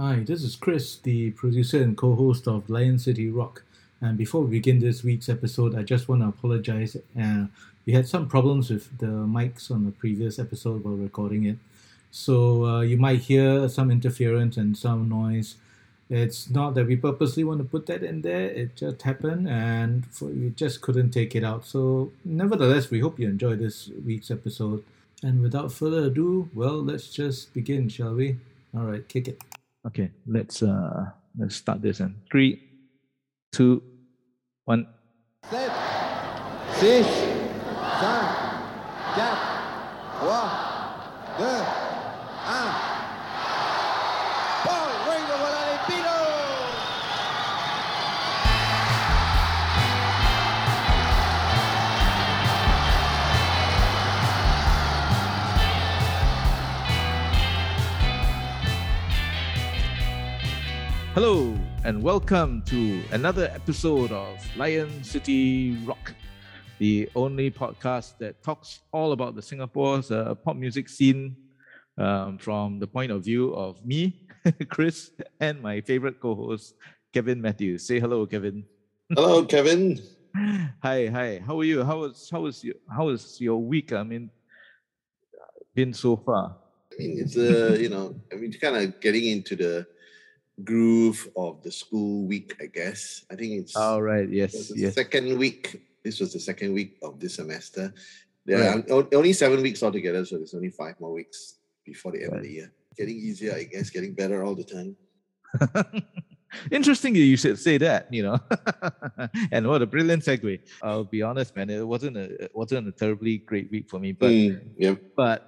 Hi, this is Chris, the producer and co host of Lion City Rock. And before we begin this week's episode, I just want to apologize. Uh, we had some problems with the mics on the previous episode while recording it. So uh, you might hear some interference and some noise. It's not that we purposely want to put that in there, it just happened and we just couldn't take it out. So, nevertheless, we hope you enjoy this week's episode. And without further ado, well, let's just begin, shall we? All right, kick it. Okay, let's uh let's start this in three, two, one. Sept, six, cinq, quatre, Hello and welcome to another episode of Lion City Rock, the only podcast that talks all about the Singapore's uh, pop music scene um, from the point of view of me, Chris, and my favorite co-host Kevin Matthews. Say hello, Kevin. Hello, Kevin. Hi, hi. How are you? How was how was your how was your week? I mean, been so far. I mean, it's uh, you know, I mean, kind of getting into the groove of the school week, I guess. I think it's All right. Yes. the Yes. second week. This was the second week of this semester. There Right. are only seven weeks altogether, so there's only five more weeks before the end of the year. Getting easier, I guess, getting better all the time. Interesting you should say that, you know. and what a brilliant segue. I'll be honest, man, it wasn't a it wasn't a terribly great week for me, but Mm, yep. but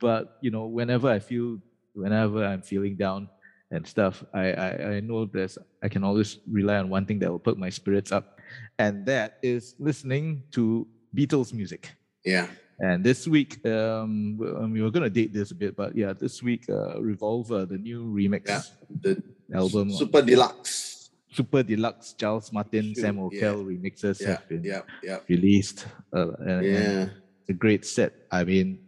but you know, whenever I feel whenever I'm feeling down and stuff, I, I I know there's I can always rely on one thing that will perk my spirits up, and that is listening to Beatles music. Yeah. And this week, um, we- were gonna date this a bit, but yeah, this week, uh, Revolver, the new remix Yeah. The album, Super Deluxe. Super Deluxe Giles Martin, Sam Sure, Okell remixes Yeah. have been Yeah. Yeah. released. Uh, and, and Yeah. it's a great set. I mean,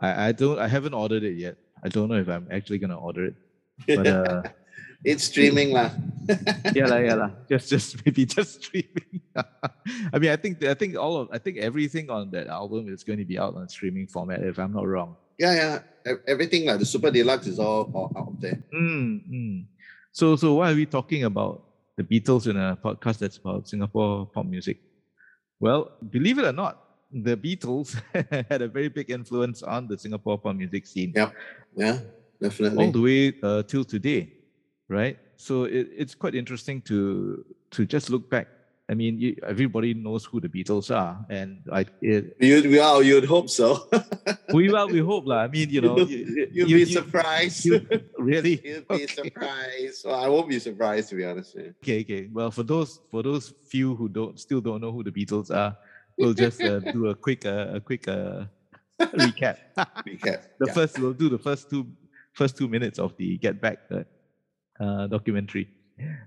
I, I don't, I haven't ordered it yet. I don't know if I'm actually gonna order it. But uh, it's streaming lah. yeah, lah, yeah, lah. Just, just maybe just streaming. I mean, I think, I think all of, I think everything on that album is going to be out on streaming format. If I'm not wrong. yeah, yeah. Everything like the Super Deluxe is all, all out there. Mm, mm. So, so why are we talking about the Beatles in a podcast that's about Singapore pop music? Well, believe it or not, the Beatles had a very big influence on the Singapore pop music scene Yeah. Yeah. Definitely. all the way uh, till today, right? So it, it's quite interesting to to just look back. I mean, you, everybody knows who the Beatles are, and I it, You, well, you'd hope so. we well we hope lah. I mean, you know, you, You'd you- be surprised. you- really. You'd be Okay. surprised. Well, I won't be surprised to be honest. with you. Okay, okay. Well, for those for those few who don't still don't know who the Beatles are, we'll just uh, do a quick uh, a quick uh, recap. Recap. The Yeah. first we'll do the first two first two minutes of the Get Back uh, documentary.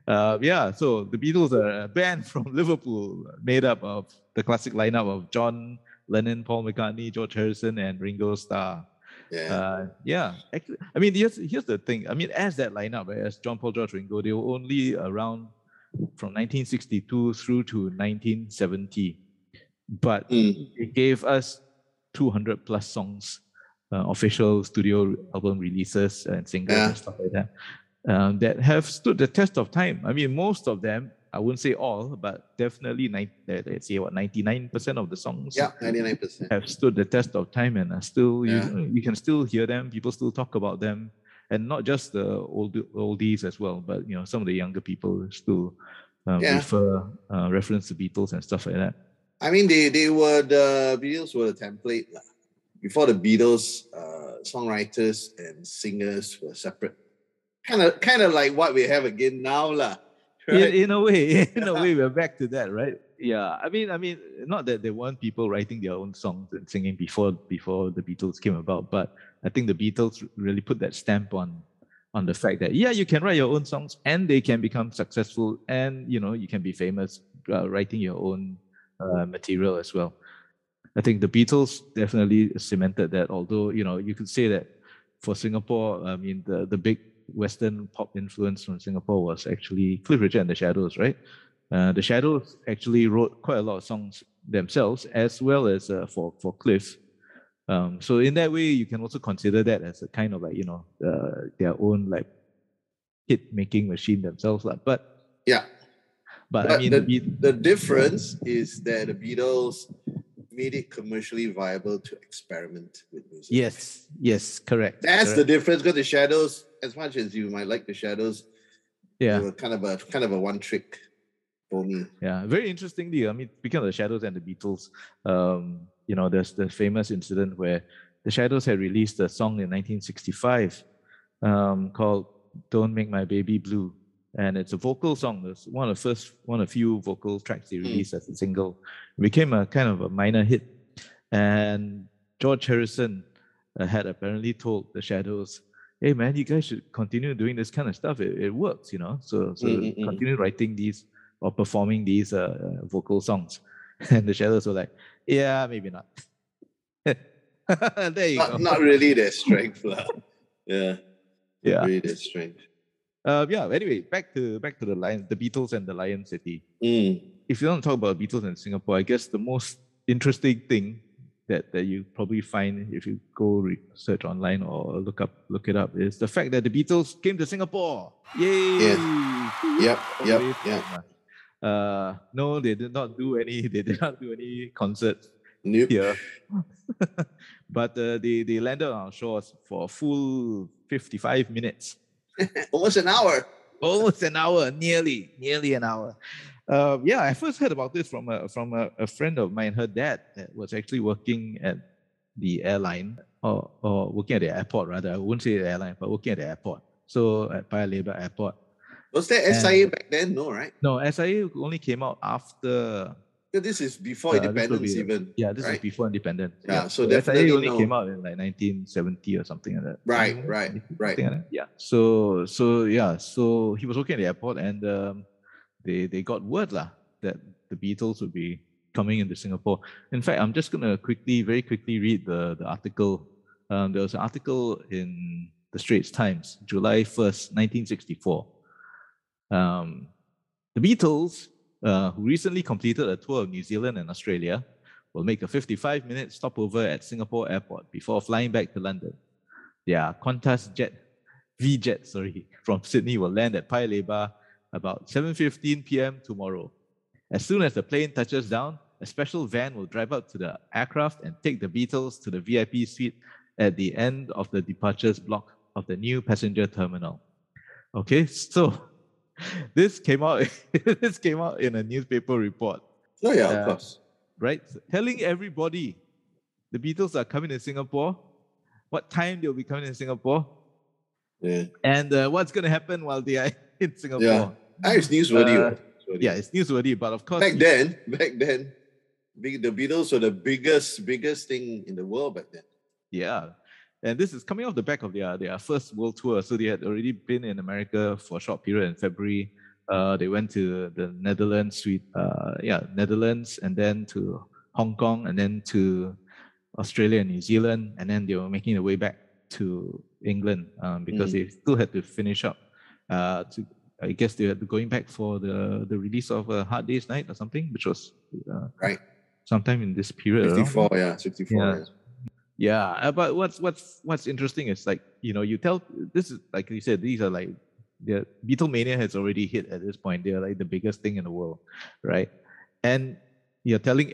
Uh, yeah, so the Beatles are a band from Liverpool, made up of the classic lineup of John Lennon, Paul McCartney, George Harrison, and Ringo Starr. Yeah. Uh, yeah, actually, I mean, here's here's the thing. I mean, as that lineup, as John Paul, George, Ringo, they were only around from 1962 through to 1970, but Mm. it gave us 200 plus songs, uh, official studio album releases and singles Yeah. and stuff like that, um, that have stood the test of time. I mean, most of them, I wouldn't say all, but definitely, nine, uh, let's say what 99% of the songs Yeah, 99%. have stood the test of time and are still Yeah. you, you can still hear them people still talk about them and not just the old oldies as well but you know some of the younger people still uh, Yeah. refer uh, reference to beatles and stuff like that I mean, they, they were the Beatles were the template. Lah. Before the Beatles, uh, songwriters and singers were separate. Kind of kind of like what we have again now. lah. in, in a way in a way we're back to that right yeah i mean i mean not that there weren't people writing their own songs and singing before before the beatles came about but i think the beatles really put that stamp on on the fact that yeah you can write your own songs and they can become successful and you know you can be famous uh, writing your own uh, material as well i think the beatles definitely cemented that although you know you could say that for singapore i mean the the big Western pop influence from Singapore was actually Cliff Richard and the Shadows, right? Uh, the Shadows actually wrote quite a lot of songs themselves, as well as uh, for for Cliff. Um, so in that way, you can also consider that as a kind of like you know uh, their own like hit making machine themselves, like. But yeah, but, but I mean the, the, the difference is that the Beatles made it commercially viable to experiment with music. yes, yes, correct. That's the difference because the Shadows, as much as you might like the Shadows, yeah. they were kind of a kind of a one trick pony. Yeah, very interestingly, I mean, speaking of the Shadows and the Beatles, um, you know, there's the famous incident where the Shadows had released a song in 1965 um, called "Don't Make My Baby Blue," and it's a vocal song. It's one of the first, one of the few vocal tracks they released as a single. It became a kind of a minor hit, and George Harrison uh, had apparently told the Shadows. Hey man, you guys should continue doing this kind of stuff. It, it works, you know. So, so Mm, mm, mm. continue writing these or performing these uh, uh, vocal songs. And the Shadows were like, yeah, maybe not. there you go. Not, not really their strength, lah. Yeah, yeah. not really their strength. Uh, yeah. Anyway, back to back to the Lion, the Beatles and the Lion City. Mm. If you don't talk about Beatles in Singapore, I guess the most interesting thing that, that you probably find if you go research online or look up look it up is the fact that the Beatles came to Singapore. Yay! Yep, yep, yep. from, Uh, no, they did not do any. They did not do any concerts Nope. here. but uh, they they landed on our shores for a full fifty-five minutes, Almost an hour. almost an hour, nearly, nearly an hour. Uh, yeah, I first heard about this from a from a, a friend of mine. Her dad that was actually working at the airline or or working at the airport rather. I wouldn't say the airline, but working at the airport. So at Paya Lebar Airport. Was there And- SIA back then? No, right? No, SIA only came out after. Yeah, This is before this independence, be- even. Yeah, this right? was before independence. Yeah, so SIA definitely only no. came out in like 1970 or something like that. Right, Something right, right. like. Yeah. So so yeah, so he was working at the airport and um, they they got word lah that the Beatles would be coming into Singapore. In fact, I'm just gonna quickly, very quickly read the the article. Um, there was an article in the Straits Times, July 1st, 1964. Um, the Beatles, uh, who recently completed a tour of New Zealand and Australia, will make a 55 minute stopover at Singapore Airport before flying back to London. Their Qantas jet, V jet, sorry, from Sydney will land at Paya Lebar about 7.15 p.m. tomorrow. As soon as the plane touches down, a special van will drive up to the aircraft and take the Beatles to the VIP suite at the end of the departures block of the new passenger terminal. Okay, so this came out this came out in a newspaper report Oh, yeah, Uh, of course. right? Telling everybody the Beatles are coming to Singapore, what time they'll be coming to Singapore, Yeah. and uh, what's going to happen while they are in Singapore. Yeah. Ah, it's newsworthy. Uh? Newsworthy. Yeah, it's newsworthy, but of course, Back then, back then, the Beatles were the biggest, biggest thing in the world back then. yeah. And this is coming off the back of their, their first world tour. So they had already been in America for a short period in February. Uh, they went to the Netherlands, sweet, uh, yeah, Netherlands, and then to Hong Kong, and then to Australia and New Zealand, and then they were making their way back to England um, because Mm. they still had to finish up. Uh, to I guess they had to going back for the the release of a Hard Day's Night or something, which was uh, Right. sometime in this period. around. 64, yeah, 64. Yeah. Yeah. Uh, but what's what's what's interesting is like you know you tell this is like you said these are like the Beatlemania has already hit at this point. They're like the biggest thing in the world, right? And you're telling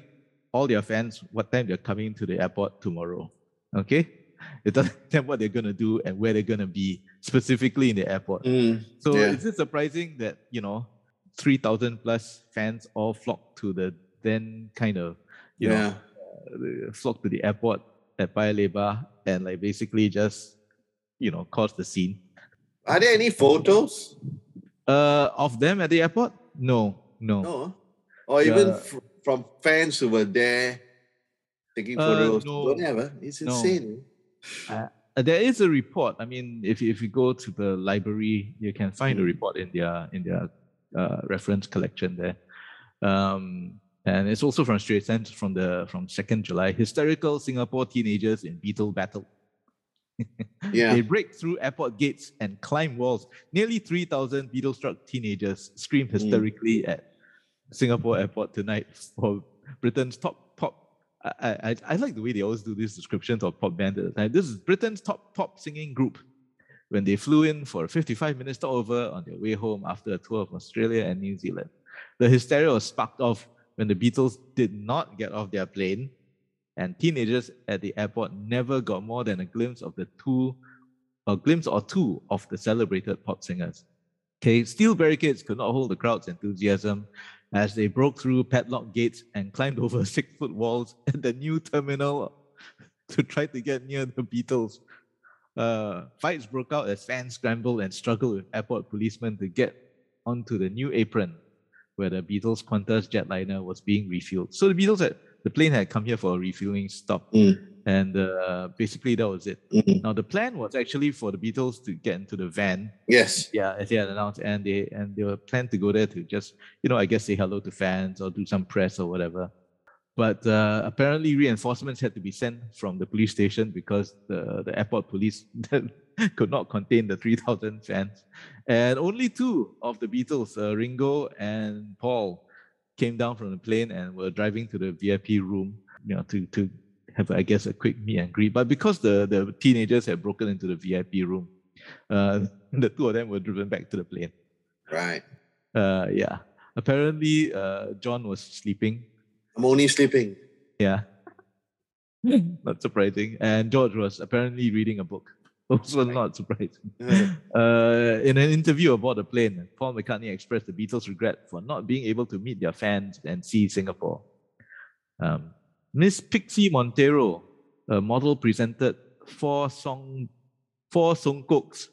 all your fans what time they're coming to the airport tomorrow. Okay, it doesn't tell what they're gonna do and where they're gonna be specifically in the airport. Mm, So Yeah. is it surprising that you know three thousand plus fans all flocked to the then kind of you know yeah. uh, flock to the airport at Paya Lebar and like basically just you know cause the scene. Are there any photos? Uh, of them at the airport? No, no. No. Or even Yeah. f- from fans who were there taking Uh, photos? no. Don't have, huh? It's No. insane. Uh, there is a report. I mean, if if you go to the library, you can find a Mm. report in their in their uh, reference collection there. Um, and it's also from Straits Times from the from second July. Hysterical Singapore teenagers in Beetle battle. Yeah. they break through airport gates and climb walls. Nearly 3,000 Beatles struck teenagers scream Hmm. hysterically at Singapore airport tonight for Britain's top pop. I, I, I like the way they always do these descriptions of pop band at the time. This is Britain's top pop singing group when they flew in for a 55 minute stopover on their way home after a tour of Australia and New Zealand. The hysteria was sparked off when the Beatles did not get off their plane, and teenagers at the airport never got more than a glimpse of the two, a glimpse or two of the celebrated pop singers. Okay, steel barricades could not hold the crowd's enthusiasm as they broke through padlock gates and climbed over six foot walls at the new terminal to try to get near the Beatles. Uh, fights broke out as fans scrambled and struggled with airport policemen to get onto the new apron where the Beatles Qantas jetliner was being refueled. So the Beatles had the plane had come here for a refueling stop, Mm. and uh, basically that was it. Mm. Now the plan was actually for the Beatles to get into the van Yes. yeah, as they had announced, and they and they were planned to go there to just you know I guess say hello to fans or do some press or whatever. But uh, apparently reinforcements had to be sent from the police station because the the airport police could not contain the three thousand fans, and only two of the Beatles, uh, Ringo and Paul, came down from the plane and were driving to the VIP room, you know, to to have I guess a quick meet and greet. But because the the teenagers had broken into the VIP room, uh, the two of them were driven back to the plane. Right. Uh, yeah. Apparently, uh, John was sleeping. I'm only sleeping. Yeah. not surprising. And George was apparently reading a book. Also not surprising. Uh, in an interview aboard the plane, Paul McCartney expressed the Beatles' regret for not being able to meet their fans and see Singapore. Um, Miss Pixie Montero, a model, presented four song, four songkoks.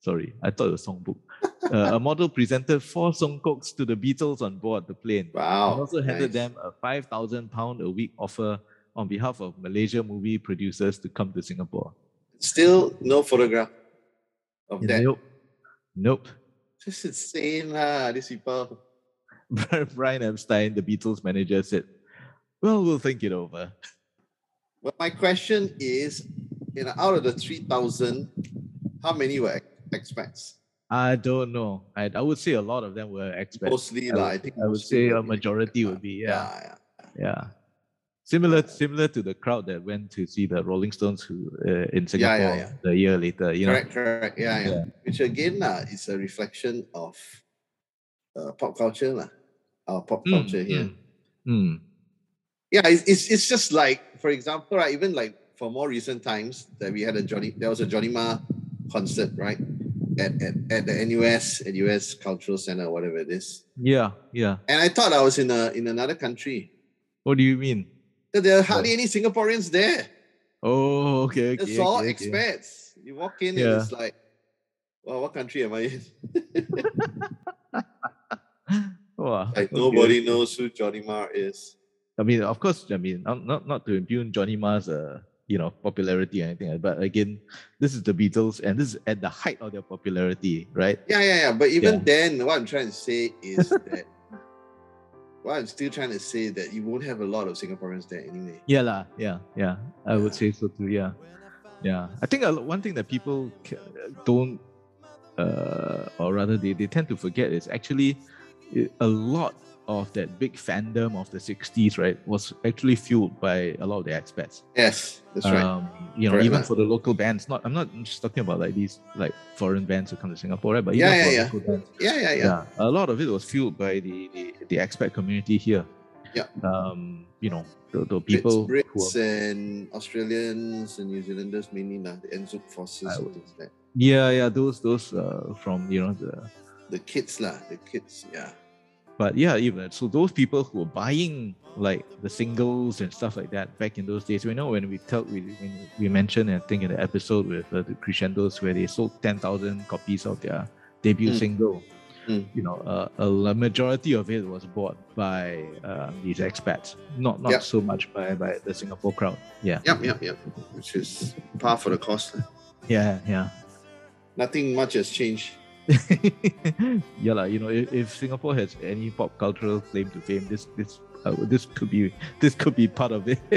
Sorry, I thought it was songbook. Uh, a model presented four songkoks to the Beatles on board the plane. Wow. and also handed nice. them a five thousand pound a week offer on behalf of Malaysia movie producers to come to Singapore. Still no photograph of that. Nope. Nope. Just insane, lah. These people. Brian Epstein, the Beatles manager, said, Well, we'll think it over. But my question is, you know, out of the three thousand, how many were ex- expats? I don't know. I, I would say a lot of them were expats. Mostly, I would- I think I would say a majority would be, lah. yeah. yeah. Yeah. Similar, similar to the crowd that went to see the Rolling Stones who uh, in Singapore yeah, yeah. the year later. You know, Correct, correct. Yeah, yeah. Yeah. Which again, lah, is a reflection of uh, pop culture, lah. Our pop Mm, culture here. mm, mm. Yeah, it's, it's it's just like, for example, right, even like for more recent times that we had a Johnny, there was a Johnny Marr concert, right? At, at, at the NUS, at US Cultural Center, whatever it is. Yeah, yeah. And I thought I was in a in another country. What do you mean? There are hardly any Singaporeans there. Oh, okay, okay. It's all okay, okay. expats. You walk in Yeah. and it's like, well, what country am I in? Wow, Like okay. nobody knows who Johnny Marr is. I mean, of course, I mean, not not, not to impugn Johnny Marr's, uh, you know, popularity or anything, but again, this is the Beatles, and this is at the height of their popularity, right? Yeah, yeah, yeah. But even Yeah. then, what I'm trying to say is that what I'm still trying to say that you won't have a lot of Singaporeans there anyway. Yeah, lah. Yeah, yeah. I would say so too. Yeah, yeah. I think one thing that people don't, uh, or rather, they, they tend to forget is actually a lot of that big fandom of the 60s, right, was actually fueled by a lot of the expats. Yes, that's right. Um, you know, Correct even for the local bands. Not, I'm not just talking about like these like foreign bands who come to Singapore, right? But Yeah, even yeah, for yeah. local bands, Yeah, yeah, yeah. yeah, a lot of it was fueled by the the, the expat community here. Yeah. Um, you know, the, the people Brits, who are, and Australians and New Zealanders mainly lah, the ANZUK forces I and things like that. yeah, yeah, those those uh, from you know the The kids lah, the kids, yeah. But yeah, even so those people who were buying like the singles and stuff like that back in those days. We know when we tell we when we mentioned I think in the episode with uh, the Crescendos where they sold ten thousand copies of their debut Mm. single. Mm. You know, uh, a, majority of it was bought by um, these expats, not not Yep. so much by by the Singapore crowd. Yeah, Yep, yep, yep. Which is par for the course. lah. yeah, yeah. Nothing much has changed. yeah, lah. You know, if, if Singapore has any pop cultural claim to fame, this this uh, this could be this could be part of it.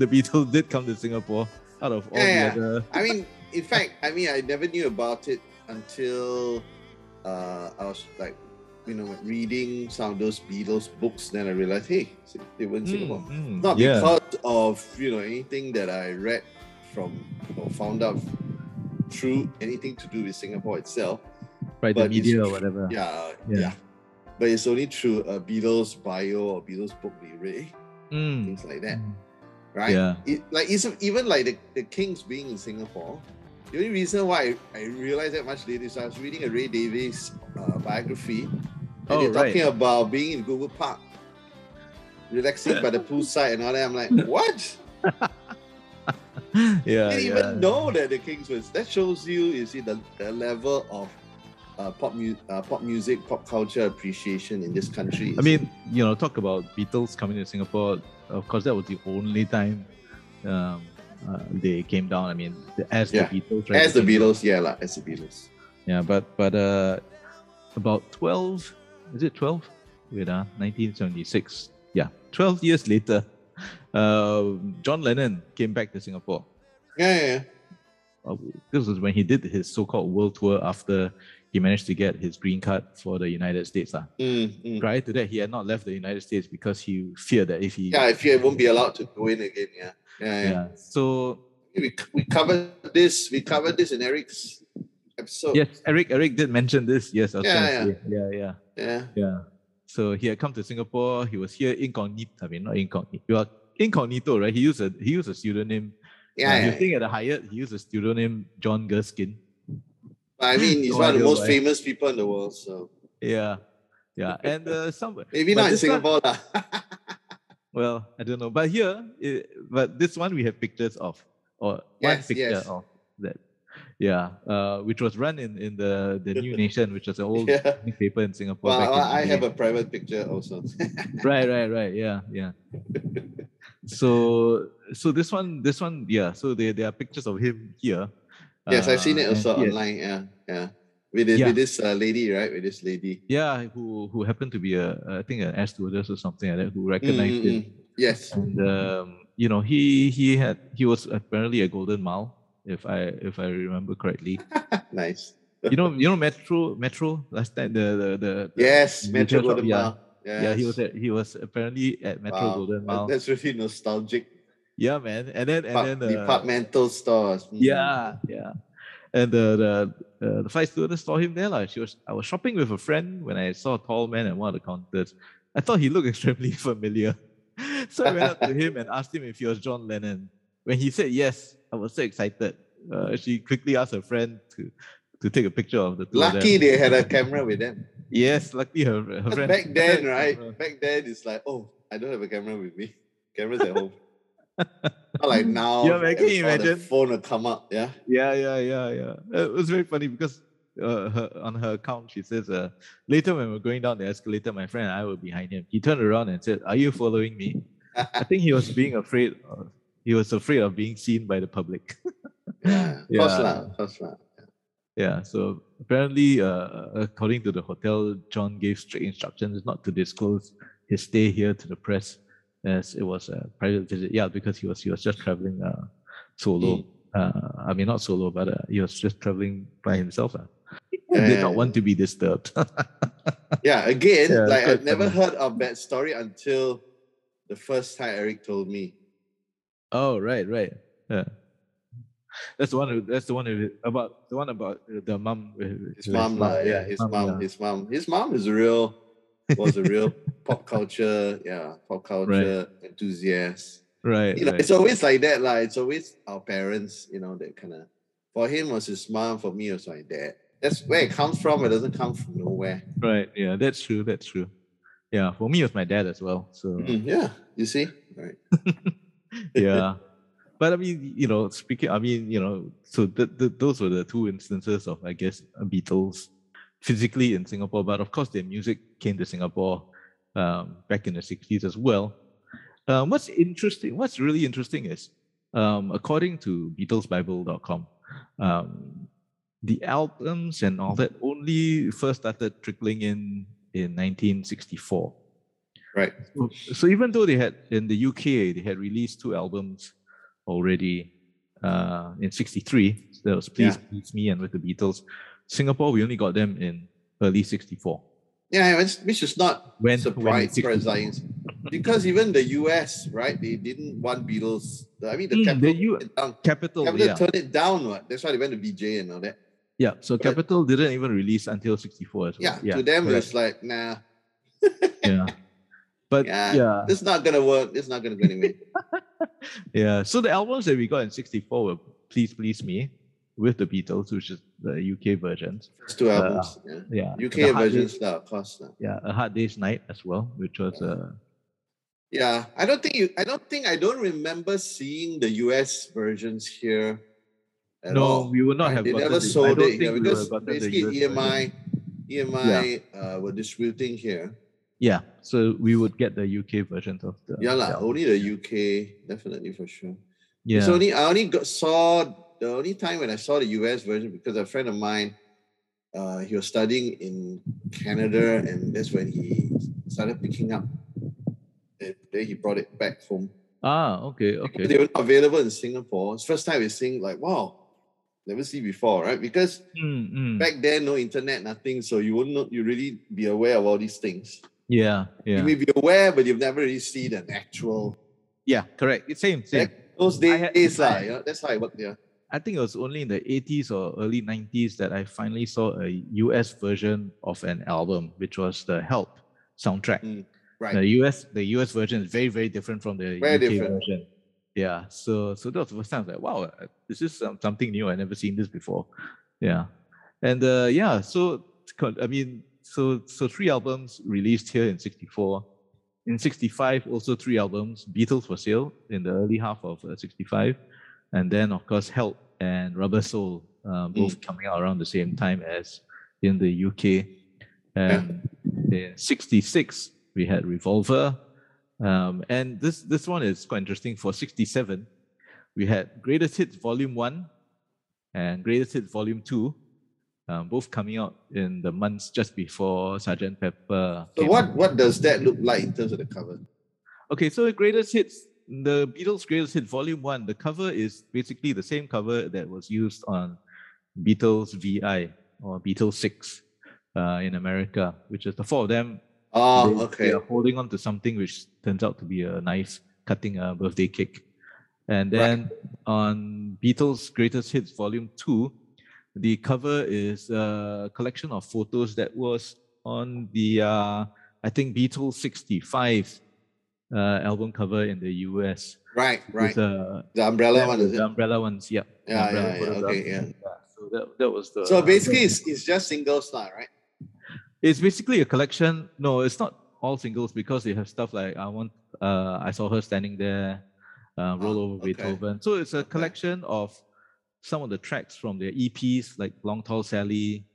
the Beatles did come to Singapore out of all Yeah, the other. I mean, in fact, I mean, I never knew about it until uh, I was like, you know, reading some of those Beatles books. Then I realized, hey, they were in Singapore. Mm, mm, Not yeah. because of you know anything that I read from or found out through anything to do with Singapore itself. right, the but it's media or whatever. Yeah, Yeah. yeah. But it's only through a Beatles bio or Beatles book we read, Mm, things like that, mm, right? Yeah. it, like it's, even like the, the Kinks being in Singapore. The only reason why I, I realized that much later is I was reading a Ray Davies uh, biography, and Oh, they're right. talking about being in Goodwood Park, relaxing by the poolside and all that. I'm like, what? yeah. I didn't yeah. even know that the Kinks was. That shows you, you see, the, the level of uh, pop, mu- uh, pop music, pop culture appreciation in this country. I mean, you know, talk about Beatles coming to Singapore. Of course, that was the only time um, uh, they came down. I mean, as Yeah. the Beatles, right? as the down. Beatles, yeah, lah, as the Beatles. Yeah, but but uh, about twelve, is it twelve? Wait, uh, nineteen seventy six. Yeah, twelve years later, uh, John Lennon came back to Singapore. Yeah, yeah, yeah. Uh, this was when he did his so-called world tour after he managed to get his green card for the United States. Uh. Mm, mm. Prior to that, he had not left the United States because he feared that if he Yeah, if you won't be allowed to go in again, yeah. Yeah, yeah. yeah. So We, we covered this, we covered this in Eric's episode. yes, Eric Eric did mention this. Yes, I was Yeah, yeah. say. yeah, yeah, Yeah. yeah. So he had come to Singapore. He was here incognito. I mean, not incognito. Well, incognito, right? He used a he used a pseudonym. Yeah, Uh, he yeah. was staying at the Hyatt. He used a pseudonym John Gerskin. But I mean, he's No one of the most why. famous people in the world, so Yeah, yeah. And uh, some maybe not in this one- Singapore. Well, I don't know. But here, it, but this one we have pictures of, or one picture yes. of that. Yeah, uh, which was run in, in the, the New Nation, which was an old Yeah. newspaper in Singapore. well, in I I have a private picture also. right, right, right. Yeah, yeah. So, so this one, this one, yeah. So there, there are pictures of him here. yes, I've seen it Uh, and also online. Yeah, yeah. With, this Yeah. with this uh, lady, right? With this lady. Yeah, who who happened to be a, I think an air stewardess or something like that, who Mm, recognized mm, him. mm. Yes. and um, you know he he had he was apparently a golden mile if i if i remember correctly nice. you know you know metro metro last time the the the, the Yes, the Metro Golden yeah. Mile. Yes. yeah he was at, he was apparently at metro Wow, golden mile That's really nostalgic. yeah man and then and then uh, departmental stores. Mm. yeah yeah and the the uh, the flight stewardess saw him there like she was i was shopping with a friend when i saw a tall man at one of the counters i thought he looked extremely familiar so i went up to him and asked him if he was john lennon when he said yes i was so excited uh, she quickly asked her friend to to take a picture of the two of Lucky them. they had a camera with them. yes luckily her, her friend back then, right? camera. Back then, it's like, oh, I don't have a camera with me. Camera's at home. Not like now. Yeah, man, can you imagine? phone will come up. Yeah. Yeah, yeah, yeah, yeah. It was very funny because uh, her, on her account she says, uh, later when we we're going down the escalator, my friend and I were behind him. He turned around and said, "Are you following me?" I think he was being afraid. Of, he was afraid of being seen by the public. Yeah. Yeah. lah, of course lah. yeah. So apparently, uh, according to the hotel, John gave strict instructions not to disclose his stay here to the press, as it was a private visit. Yeah, because he was he was just traveling uh, solo. Uh, I mean, not solo, but uh, he was just traveling by himself. Uh. He did not want to be disturbed. Yeah, again, Yeah, like I've never heard of that story until the first time Eric told me. Oh, right, right. Yeah. That's the one. Who, that's the one who, about the one about the mum. with- His with mom, yeah, his mom, yeah. his mom, his mom is a real, was a real pop culture, yeah, pop culture enthusiast. Right, You know, right. it's always like that, like it's always our parents, you know, that kind of. For him was his mom, for me it was my dad. That's where it comes from. It doesn't come from nowhere. right. Yeah, that's true. That's true. Yeah, for me, it was my dad as well. So Mm, yeah, you see, right? yeah. But i mean you know speaking i mean you know so th- th- those were the two instances of i guess beatles physically in singapore but of course their music came to singapore um, back in the 60s as well. Um, what's interesting what's really interesting is um, according to beatlesbible.com um, the albums and all that only first started trickling in in 1964 Right. so, so even though they had in the UK they had released two albums already, uh, in 63. So that was Please, Yeah. Please Me and with the Beatles. Singapore, we only got them in early 64. Yeah, which, is not When- when surprise, it's 64. Because even the US, right, they didn't want Beatles. I mean, the Mm, Capitol, the U- turned it down. Capitol, Capitol yeah. turned it down. That's why they went to Vee-Jay and all that. Yeah, so But- Capitol didn't even release until 64 as well. Yeah, to them, correct. it's like, nah, yeah. But yeah, yeah, is not going to work. It's not going to go anywhere. yeah. So the albums that we got in 64 were Please Please Me with the Beatles, which is the UK versions. First two albums. yeah. Yeah. UK versions, Day's- lah, of course. yeah, A Hard Day's Night as well, which was uh Yeah, I don't think you. I don't think I don't remember seeing the US versions here. At no, all. we would not have They never sold it here because have gotten the basically EMI, version. EMI uh, were distributing here. Yeah, so we would get the UK version of the Yeah, lah. Only the UK, definitely for sure. Yeah. It's only I only got, saw the only time when I saw the US version because a friend of mine, uh, he was studying in Canada, and that's when he started picking up. And then he brought it back home. ah, okay, okay. They were not available in Singapore. It's first time we're seeing like, wow, never see before, right? Because Mm, mm. back then, no internet, nothing, so you wouldn't know, you really be aware of all these things. Yeah, yeah. You may be aware, but you've never really seen an actual. Yeah, correct. It's same, same. Those I had- days. I- know, that's how it worked. Yeah. I think it was only in the 80s or early 90s that I finally saw a US version of an album, which was the Help soundtrack. Mm, right. The US the US version is very very different from the Very UK different. version. Yeah, so so that was the first time I was like, wow, uh, this is some, something new. I never seen this before. Yeah, and uh, yeah, so I mean, so so three albums released here in '64. In '65, also three albums. Beatles for sale in the early half of uh, '65, and then of course Help and Rubber Soul, uh, both coming out around the same time as in the UK. And in '66, we had Revolver, um, and this this one is quite interesting. For '67, we had Greatest Hits Volume One and Greatest Hits Volume Two, um, both coming out in the months just before Sergeant Pepper. So what out. what does that look like in terms of the cover? Okay, so the Greatest Hits, the Beatles Greatest hit, Volume One. The cover is basically the same cover that was used on Beatles VI or Beatles Six uh, in America, which is the four of them Oh, they, okay. they are holding on to something which turns out to be a knife cutting a birthday cake. And Right. then on Beatles Greatest Hits Volume 2, the cover is a collection of photos that was on the, uh, I think, Beatles 65 uh, album cover in the US. Right, right. With, uh, the umbrella that one, the it? umbrella ones, yeah. Yeah, yeah, yeah, okay, yeah. So that, that was the. So basically, it's, it's just singles, lah, right? It's basically a collection. No, it's not all singles because they have stuff like I want. Uh, I saw her standing there. Uh, roll Ah, over okay. Beethoven. So it's a Okay. collection of some of the tracks from their EPs, like Long Tall Sally,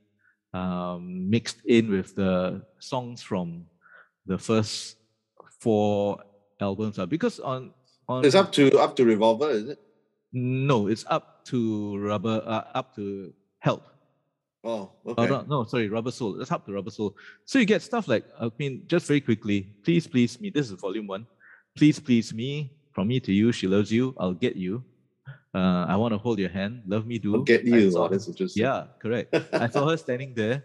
um, mixed in with the songs from the first four albums. Uh, because on on It's up to up to Revolver, is it? no, it's up to Rubber. Uh, up to Help. Oh, Oh, okay. no, no, sorry, Rubber Soul. That's up to Rubber Soul. So you get stuff like, I mean, just very quickly, please, please me. This is volume one. Please, please me. From me to you, she loves you. I'll get you. Uh, I want to hold your hand. Love me do. I'll get you. saw Oh, that's interesting. yeah, correct. I saw her standing there.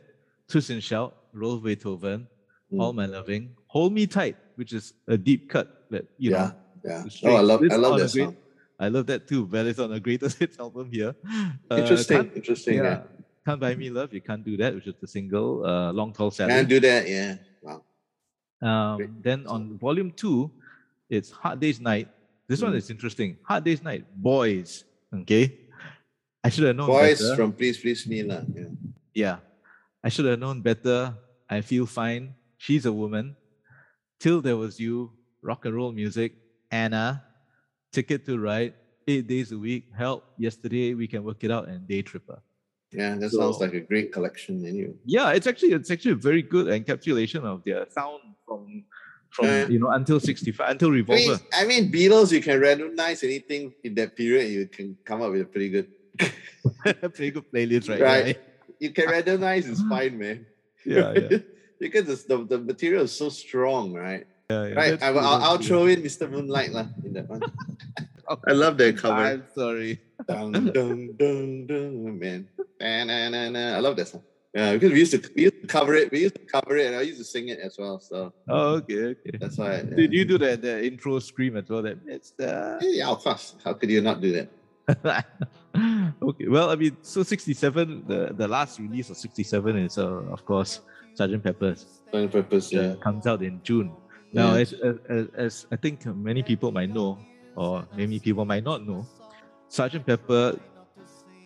And shout. Roll Beethoven. Mm. All my loving. Hold me tight, which is a deep cut that you yeah, know. yeah. it's Oh, I love I love that great- song. I love that too. But it's on a greatest hits album here. Uh, Interesting, interesting. Yeah. can't Buy Me Love, You Can't Do That, which is the single, uh, Long Tall Sally. Can't do that. Yeah. Wow. um, then on volume two, it's Hard Day's Night. This one Mm. is interesting. Hard Day's Night, Boys. Okay. I should have known Boys better. from Please Please Me, lah. Yeah. yeah. I should have known better. I feel fine. She's a woman. Till there was you, rock and roll music, Anna, Ticket to Ride, eight days a week, help, yesterday, we can work it out, and Day Tripper. Yeah, that So- sounds like a great collection anyway. yeah it's actually it's actually a very good encapsulation of their sound from from Yeah. you know until 65 until I mean, revolver I mean, Beatles, you can recognize anything in that period, you can come up with a pretty good. pretty good playlist right Right. You can recognize it's fine, man. yeah yeah, because it's, the, the material is so strong, right? yeah, yeah. Right. I, will I'll, I'll throw in Mr. Moonlight lah, in that one. I love that cover. i'm sorry dun, dun, dun, dun, man. Na, na, na, na. I love that song. Yeah, because we used to we used to cover it. We used to cover it, and I used to sing it as well. So Oh, okay, okay. that's why. Yeah. Did you do that the intro scream as well? That it's the Yeah, of course. How could you not do that? okay. Well, I mean, so sixty-seven. The the last release of sixty-seven is uh, of course Sergeant Pepper's. Purpose, uh, yeah. comes out in June. Now, Yeah. as, as, as I think many people might know, or many people might not know, Sergeant Pepper,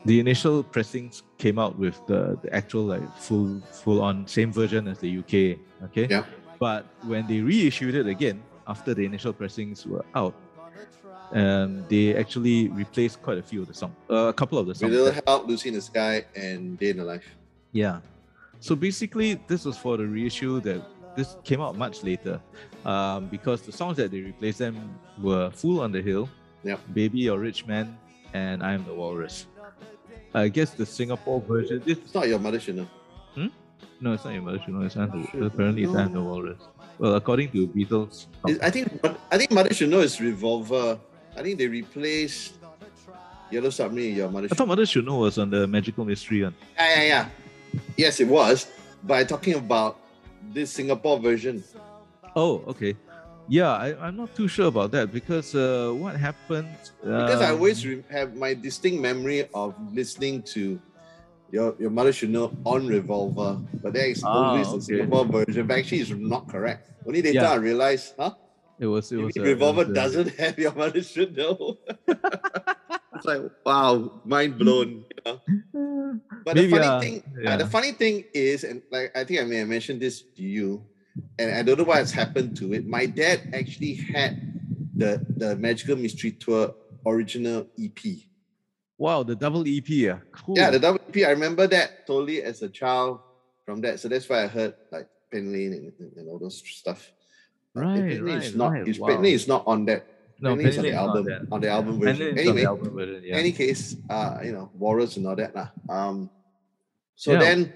the initial pressings came out with the, the actual like full full on same version as the UK. Okay. Yeah. But when they reissued it again after the initial pressings were out, um, they actually replaced quite a few of the songs, uh, a couple of the With songs. Little Help, Lucy in the Sky, and Day in the Life. yeah. So basically, this was for the reissue that this came out much later, um, because the songs that they replaced them were "Fool on the Hill," Yep. "Baby or Rich Man," and "I Am the Walrus." I guess the Singapore version. This It's not your mother should know. no, it's not your mother should know. It's I Am the, apparently it's I Am the Walrus. Well, according to Beatles, It's- I think I think Mother should know is Revolver. I think they replaced Yellow Submarine. Your mother. I Should thought Mother Should Know was on the Magical Mystery one. Yeah, yeah, yeah. Yes, it was. But I'm talking about this Singapore version. Oh, okay. Yeah, I, I'm not too sure about that because uh, what happened? Because I um, always re- have my distinct memory of listening to your your mother should know on Revolver, but there is Ah, always the okay. Singapore version. But actually, it's not correct. Only later Yeah. I realized, huh? it was it was Maybe uh, it Revolver was, uh, doesn't have your mother should know. it's like wow, mind blown. You know? But Maybe, the funny uh, thing, uh, yeah. the funny thing is, and like I think I may have mentioned this to you, and I don't know what's happened to it. My dad actually had the the Magical Mystery Tour original EP. Wow, the double EP, yeah. Cool. Yeah, the double EP. I remember that totally as a child from that. So that's why I heard like Pen Lane and, and, and all those stuff. Right, Pen Lane is not. right, Is wow. Pen Lane is not on that. no, Penny is on the album on the album Penny version. Lane's on Anyway, album version, yeah. any case, uh, you know, Warriors and all that lah. Um, so Yeah. then,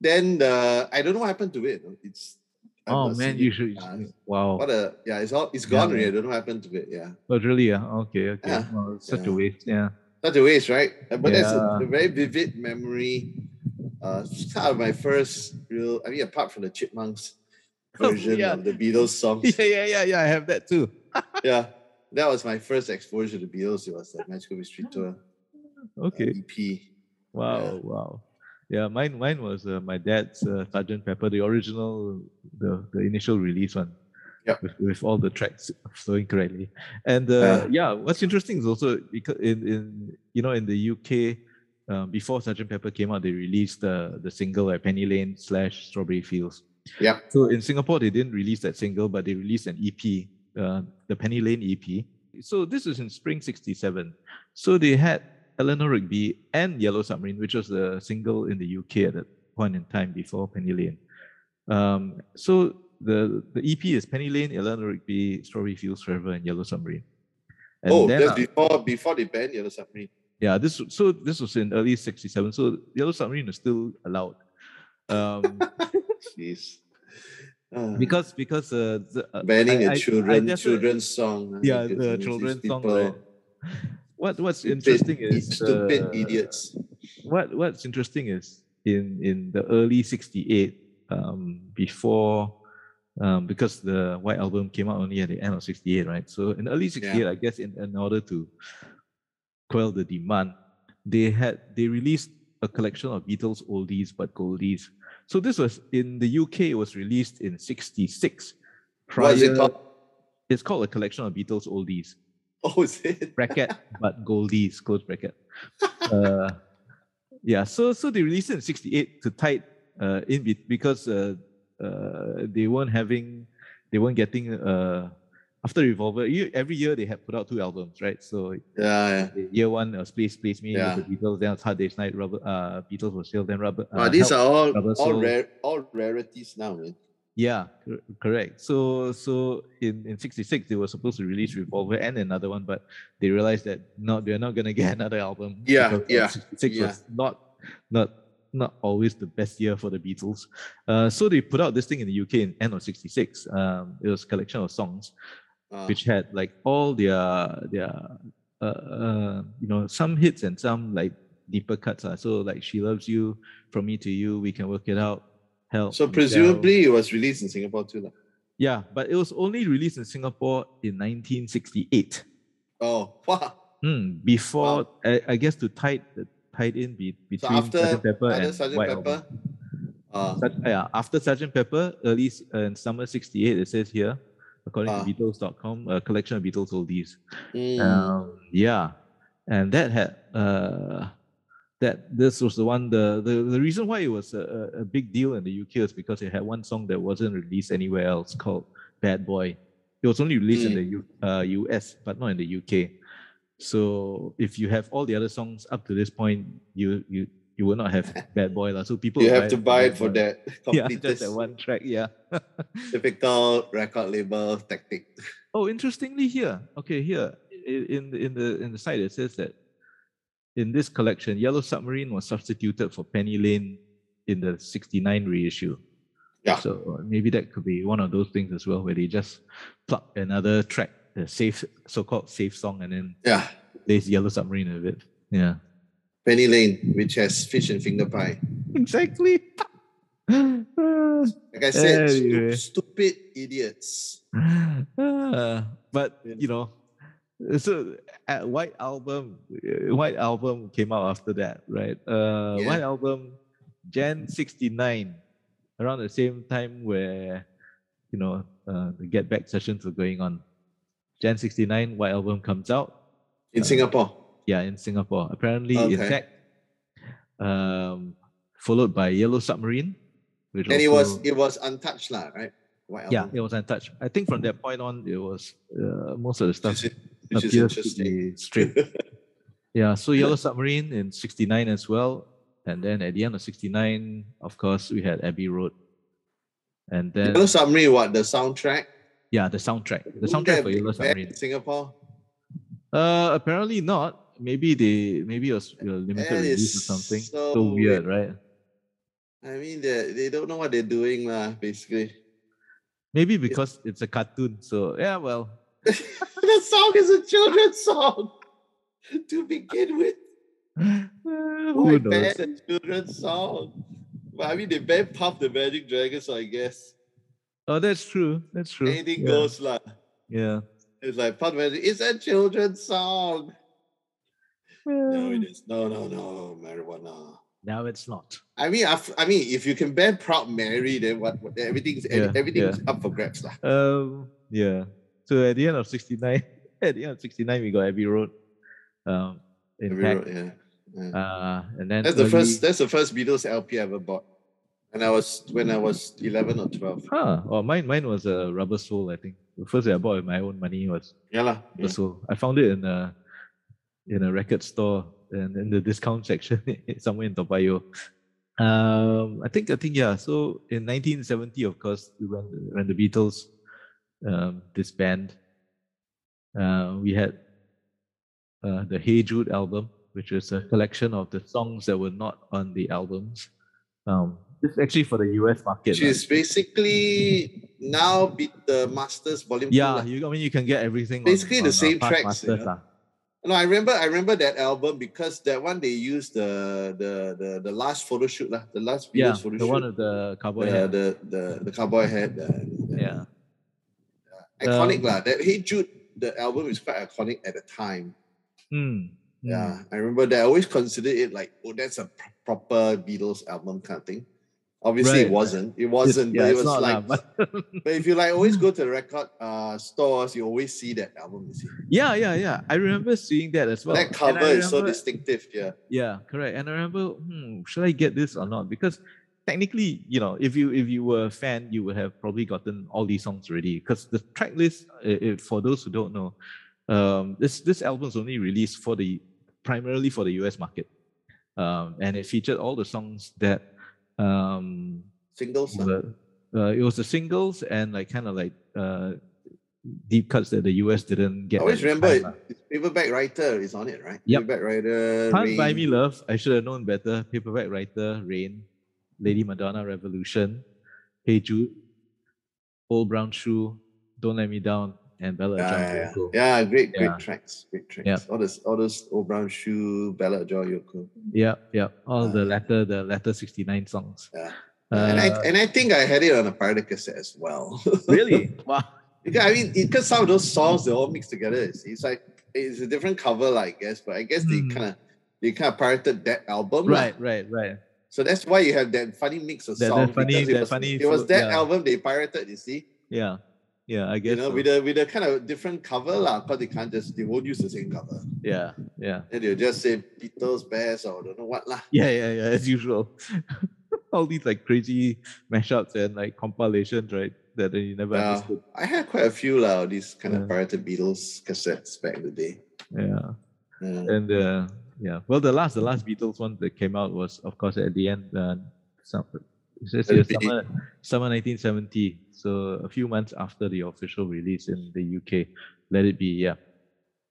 then the I don't know what happened to it. It's I've oh man, you should. Uh, wow. what a yeah, it's all it's Yeah, gone man. already. I don't know what happened to it. Yeah, Oh, really? Yeah. Okay. Okay. Yeah, Well, such a waste. Yeah. such a waste, right? Uh, But that's a, a very vivid memory. Uh, it's kind of my first real. I mean, apart from the Chipmunks version Yeah. of the Beatles songs, Yeah, yeah, yeah, yeah. I have that too. yeah, that was my first exposure to Beatles. It was the Magical Mystery Tour uh, Okay. EP. Wow. Yeah. Wow. Yeah, mine mine was uh, my dad's uh, Sergeant Pepper, the original, the the initial release one. Yep. With, with all the tracks flowing correctly, and uh, yeah, what's interesting is also because in in you know in the UK, um, before Sergeant Pepper came out, they released the the single like Penny Lane slash Strawberry Fields. Yeah. So in Singapore, they didn't release that single, but they released an EP, uh, the Penny Lane EP. So this was in spring '67. So they had Eleanor Rigby and Yellow Submarine, which was the single in the UK at that point in time before Penny Lane. Um, so the the EP is Penny Lane, Eleanor Rigby, Strawberry Fields Forever, and Yellow Submarine. And oh, that's uh, before before they banned Yellow Submarine. yeah, this so this was in early '67. So Yellow Submarine is still allowed. Um, Jeez. Uh, because because uh, the, uh, banning I- a I- I children guess, uh, children's song. yeah, the children's song. Right? What what's stupid- interesting is stupid uh, idiots. What what's interesting is in in the early '68, um, before. Um, because the White Album came out only at the end of '68, right? So in early '68, I guess in, in order to quell the demand, they had they released a collection of Beatles oldies but goldies. So this was in the UK. It was released in '66. What is it called? It's called a collection of Beatles oldies Oh, is it? bracket but goldies close bracket. Uh, yeah, so so they released it in '68 to tight uh, in be- because uh, uh, they weren't having they weren't getting uh, after Revolver. Year, every year they had put out two albums, right? So Yeah, yeah. year one was Please Please Me Yeah. the Beatles, then it was Hard Day's Night, Rubber, uh, Beatles was still then Rubber. Wow, uh, these Help. are all all rare all rarities now, man. Yeah, correct. So so in in '66 they were supposed to release Revolver and another one, but they realized that no, they're not gonna get another album. Yeah, yeah, 66 yeah. was not not not always the best year for the Beatles. Uh, so they put out this thing in the UK in end of '66. Um, it was a collection of songs Uh, which had like all their their uh, uh, you know, some hits and some like deeper cuts. Uh. So like She Loves You, From Me to You, We Can Work It Out, Help. So presumably it was released in Singapore too. Lah. Yeah, but it was only released in Singapore in 1968. Oh, wow. Mm, before, wow. I, I, guess to tie, tied in be, between so after, Sergeant Pepper and Sergeant White Pepper? Uh, Such, yeah, after Sergeant Pepper, early uh, in summer 68, it says here, according uh, to Beatles.com, a collection of Beatles oldies. Mm. Um, yeah, and that had uh, that this was the one the the, the reason why it was a, a big deal in the UK is because it had one song that wasn't released anywhere else called Bad Boy. It was only released mm. in the U, uh, US, but not in the UK. So if you have all the other songs up to this point, you you you will not have Bad Boy lah. So people you have to buy it for boy. that. Yeah, just that one track. Yeah. Typical record label tactic. Oh, interestingly here, okay, here in the in the in the site it says that in this collection, Yellow Submarine was substituted for Penny Lane in the '69 reissue. Yeah. So uh, maybe that could be one of those things as well, where they just plug another track, the safe, so-called safe song, and then yeah, there's Yellow Submarine of it. Yeah. Penny Lane, which has fish and finger pie. Exactly. like I said, anyway. stupid idiots. Uh, but you know, so uh, White Album, uh, White Album came out after that, right? Uh, yeah. White Album, Jan '69, around the same time where you know uh, the Get Back sessions were going on. Jan '69, White Album comes out in uh, Singapore. Yeah, in Singapore. Apparently, okay. in fact, um, followed by Yellow Submarine, which and also, it was it was untouched, lah, right? Yeah, it was untouched. I think from that point on, it was uh, most of the stuff which appears to be straight. yeah, so Yellow Submarine in '69 as well, and then at the end of '69, of course, we had Abbey Road, and then Yellow Submarine. What the soundtrack? Yeah, the soundtrack. The soundtrack for Yellow Submarine. Singapore. Uh, apparently not. Maybe they maybe it was a limited release or something. So, so weird, right? I mean, they they don't know what they're doing, lah. Basically. Maybe because it's a cartoon. So yeah, well, the song is a children's song to begin with. Why ban a children's song? But I mean, they banned Puff the Magic Dragon, so I guess. Oh, that's true. That's true. Anything yeah. goes, lah. Yeah. It's like Puff the Magic. It's a children's song. no, it is. No, no, no, marijuana. Now it's not. I mean, I, I mean, if you can ban Proud Mary, then what? what everything's yeah, everything's yeah. up for grabs, lah. Um, yeah. So at the end of 69, at the end of 69, we got Abbey Road. Um, in Abbey Road, yeah. yeah. Uh, and then that's early... the first that's the first Beatles LP I ever bought. And I was when I was 11 or 12. Huh. Well, mine mine was a Rubber Soul, I think. The first I bought with my own money was yeah, la, Rubber yeah. Soul. I found it in a in a record store and in the discount section somewhere in Toa Payoh. Um, I think I think yeah. So in 1970, of course, when when the Beatles um, disband. Uh, we had uh, the Hey Jude album, which is a collection of the songs that were not on the albums. Um, this is actually for the US market. Which is basically now beat the Masters Volume. Yeah, you, I mean you can get everything. Basically on, the on, same tracks. Masters, yeah. No, I remember. I remember that album because that one they used the the the, the last photo shoot lah, the last Beatles yeah, photo the shoot. one of the cowboy the, head. The the the cowboy head. yeah iconic um, lah. That Hey Jude, the album is quite iconic at the time. Mm, yeah, mm. I remember that. I always considered it like, oh, that's a pr- proper Beatles album kind of thing. Obviously, right. it wasn't. It wasn't. yeah, but it was like. but... but if you like always go to the record uh, stores, you always see that album. You see. Yeah, yeah, yeah. I remember seeing that as well. That cover remember, is so distinctive. Yeah. Yeah, correct. And I remember, hmm, should I get this or not? Because technically, you know, if you if you were a fan, you would have probably gotten all these songs already. Because the track list, for those who don't know, um, this this album is only released for the primarily for the US market, um, and it featured all the songs that um, singles. Were, uh, it was the singles and like kind of like uh, deep cuts that the US didn't get. I always remember it, Paperback Writer is on it, right? Yep. Paperback Writer. Can't Rain. Buy Me Love. I should have known better. Paperback Writer, Rain. Lady Madonna Revolution, Hey Jude, Old Brown Shoe, Don't Let Me Down, and Bella Yeah, Joy yeah. Yoko. Yeah, great, great Yeah. tracks. Great tracks. Yeah. All those all those old brown shoe, Bella Joy Yoko. Yeah, yeah. All the Uh, latter, the latter 69 songs. Yeah. and I Uh, and I think I had it on a pirate cassette as well. really? Wow. because I mean, because some of those songs they all mixed together. It's, it's like it's a different cover, like, I guess, but I guess Hmm. they kind of they kind of pirated that album. Right, right, right. So that's why you have that funny mix of That- that songs. funny- because it that was, funny It was that yeah. album they pirated. You see, Yeah. Yeah, I guess. you know, so. with a with a kind of different cover, lah. Because they can't just they won't use the same cover. yeah, yeah. And they'll just say Beatles best or don't know what lah. Yeah, yeah, yeah, as usual. All these like crazy mashups and like compilations, right? That you never Yeah. understood. I had quite a few lah. These kind Yeah. of pirated Beatles cassettes back in the day. Yeah. Yeah. And uh yeah. Well the last the last Beatles one that came out was of course at the end uh some it says here, summer summer nineteen seventy. So a few months after the official release in the UK. Let it be, yeah.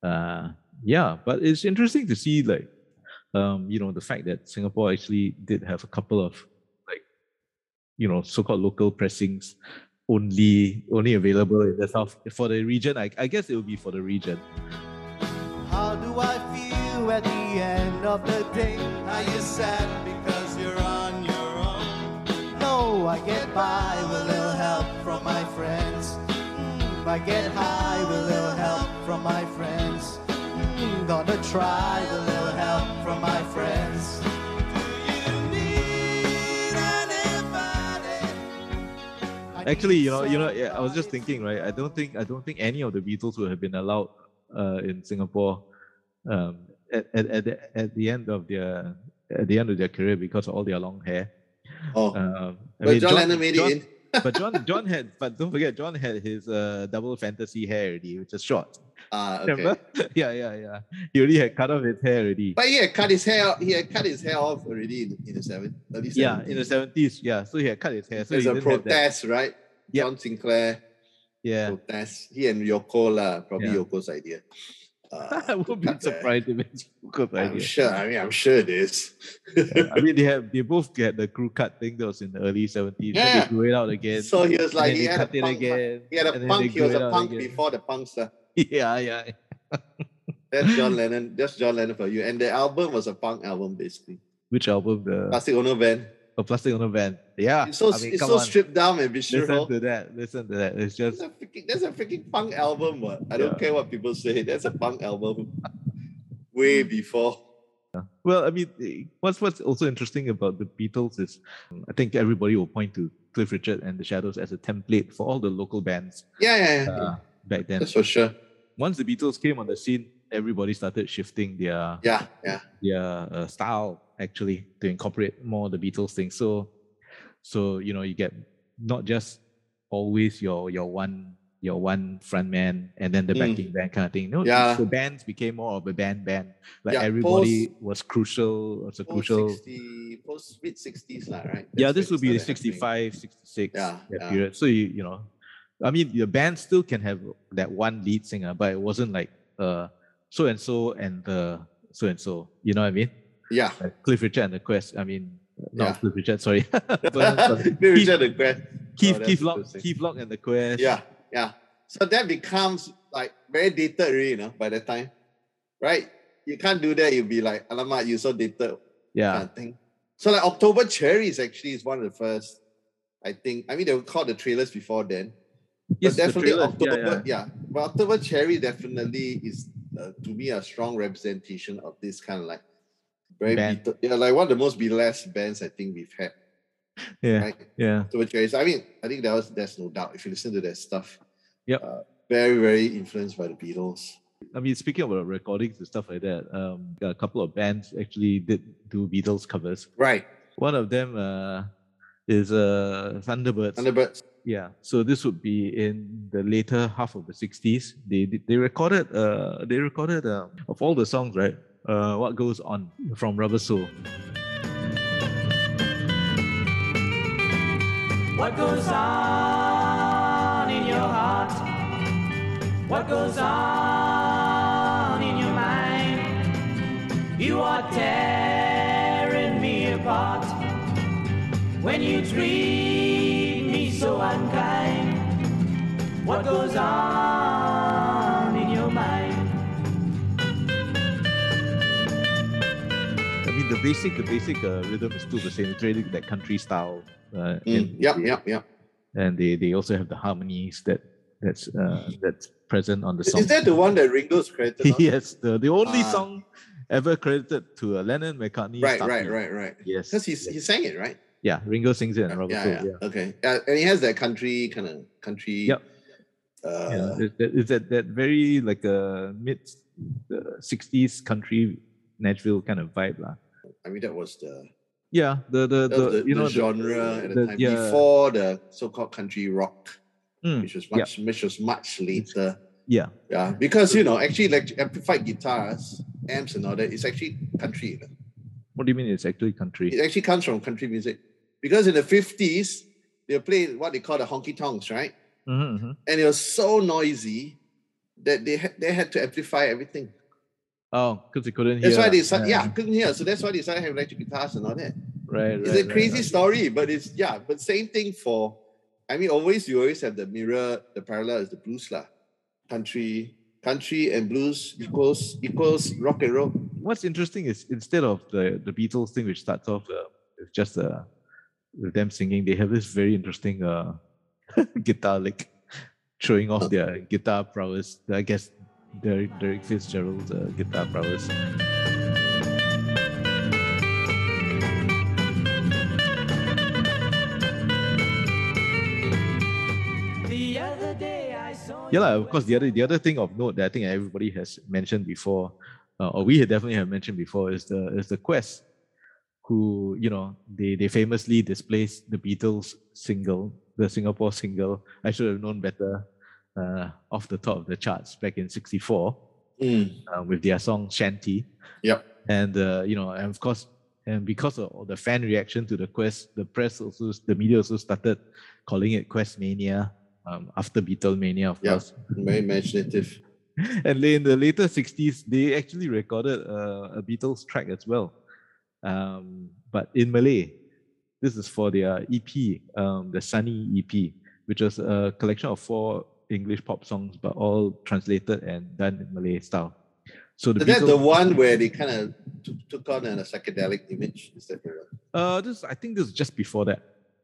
Uh yeah, but it's interesting to see like um, you know, the fact that Singapore actually did have a couple of like, you know, so-called local pressings only only available in the south for the region. I, I guess it will be for the region. How do I feel at the end of the day? Are you sad because you're on your own? No, I get by with a little help from my friends. Mm, I get high with a little help from my friends. Mm, gonna try with a little help from my friends. Actually, you know, you know, I was just thinking, right? I don't think I don't think any of the Beatles would have been allowed in Singapore um, at, at, at, the, at the end of their at the end of their career because of all their long hair. Oh, Um, but mean, John, Lennon made John- it in. but John John had but don't forget John had his uh, double fantasy hair already, which is short. Ah, okay. Remember? yeah, yeah, yeah. He already had cut off his hair already. But he had cut his hair. He had cut his hair off already in, in the seven, early yeah, 70s. in the seventies. Yeah, so he had cut his hair. So There's he a didn't have that. protest, right? Yep. John Sinclair Yeah, protest. He and Yoko lah, probably Yeah. Yoko's idea. Uh, I won't be surprised if it's Cook's I'm sure. I mean, I'm sure it is. I mean, they have they both get the crew cut thing that was in the early seventies. Then Yeah. they grew it out again. so he was like, he had punk. again. He had a punk. He was a punk again. before the punkster. Yeah, yeah. That's John Lennon. That's John Lennon for you. And the album was a punk album, basically. Which album? The Plastic Ono Band. Oh, Plastic Ono Band. Yeah. It's so I mean, it's so on. stripped down and Listen visceral. to that. Listen to that. It's That's just a freaking that's a freaking punk album. What? I don't Yeah. care what people say. That's a punk album. Way before. well. I mean, what's what's also interesting about the Beatles is, I think everybody will point to Cliff Richard and the Shadows as a template for all the local bands Yeah, yeah, yeah. uh, back then. That's for sure. Once the Beatles came on the scene, everybody started shifting their Yeah, yeah. their uh, style actually to incorporate more of the Beatles thing. So, so you know, you get not just always your your one your one front man and then the Mm. backing band kind of thing. No, Yeah. the bands became more of a band band. Like Yeah, everybody was crucial. Was a crucial. 60, post mid 60s, lah, right? yeah, this would be the started 65, 66 Yeah, yeah. period. So you you know, I mean, the band still can have that one lead singer, but it wasn't like uh so and so and the so and so. You know what I mean? Yeah. like Cliff Richard and the Quest. I mean, not Yeah. Cliff Richard, sorry. But, uh, Keith, Richard the Quest. Keith, Oh, Keith Locke. Keith Locke and the Quest. Yeah, yeah. So that becomes like very dated, really, you know, by that time, right? You can't do that. You'll be like, alamak, you so dated, kind yeah, of thing. So like October Cherries actually is one of the first. I think. I mean, they were called the trailers before then. yes, but definitely trailers, yeah, October, yeah. yeah, But October Cherry definitely is uh, to me a strong representation of this kind of like very Band. Yeah, like one of the most Beatlesque bands I think we've had. yeah, Right? yeah. October Cherries. I mean, I think that was there's no doubt if you listen to their stuff. yeah, Uh, very very influenced by the Beatles. I mean, speaking about recordings and stuff like that, um, a couple of bands actually did do Beatles covers. Right. One of them uh, is uh, Thunderbirds. Thunderbirds. Yeah, so this would be in the later half of the '60s. They they recorded uh they recorded uh, of all the songs right. Uh, what goes on from Rubber Soul. What goes on in your heart? What goes on in your mind? You are tearing me apart when you so unkind. What goes on in your mind? I mean, the basic, the basic uh, rhythm is still the same. It's really that country style. Uh, mm, and, yep, yep, yep. And they, they also have the harmonies that that's uh, that's present on the song. Is that the one that Ringo's credited? yes, the, the only ah. song ever credited to uh, Lennon McCartney. Right, right, right, right. Yes, because he yes. he sang it, right? Yeah, Ringo sings it and Yeah, Robert yeah, Plant, yeah. Okay. Yeah, and he has that country kind of country. Yep. Uh, yeah, it- it- it's that, that very like a mid uh, 60s country Nashville kind of vibe. lah. I mean, that was the, Yeah, the the, the, the, you know the the- genre at the, the- time yeah. before the so-called country rock, Mm, which was yeah. much, which was much later. yeah, Yeah, because you know, actually, like amplified guitars, amps, and all that, it's actually country. you know. what do you mean it's actually country? It actually comes from country music because in the fifties they played what they call the honky tonks, right? Mhm, mhm. And it was so noisy that they had they had to amplify everything. Oh, because they couldn't hear. That's why they started, yeah, couldn't hear. So that's why they started having electric guitars and all that. right, right. It's right, a crazy right, story, but it's yeah, but same thing for I mean, always you always have the mirror, the parallel is the blues lah. Country, country and blues equals equals rock and roll. What's interesting is instead of the the Beatles thing, which starts off uh, with just uh, with them singing, they have this very interesting uh, guitar lick, showing off their guitar prowess. I guess Derek, Derek Fitzgerald's uh, guitar prowess. Yeah, of course. The other the other thing of note that I think everybody has mentioned before, uh, or we definitely have mentioned before, is the is the Quest, who you know they they famously displaced the Beatles single, the Singapore single. I should have known better, uh, off the top of the charts back in '64 uh, with their song Shanty. Yep. And uh, you know, and of course, and because of the fan reaction to the Quest, the press also, the media also started calling it Quest Mania. Um, after Beatlemania, of Yeah. course Very imaginative. and in the later 60s they actually recorded uh, a beatles track as well um, but in malay this is for their ep um, the sunny ep which was a collection of four english pop songs but all translated and done in malay style so the Is that the one where they kind of took, took on a psychedelic image? Is that correct? uh, this i think this is just before that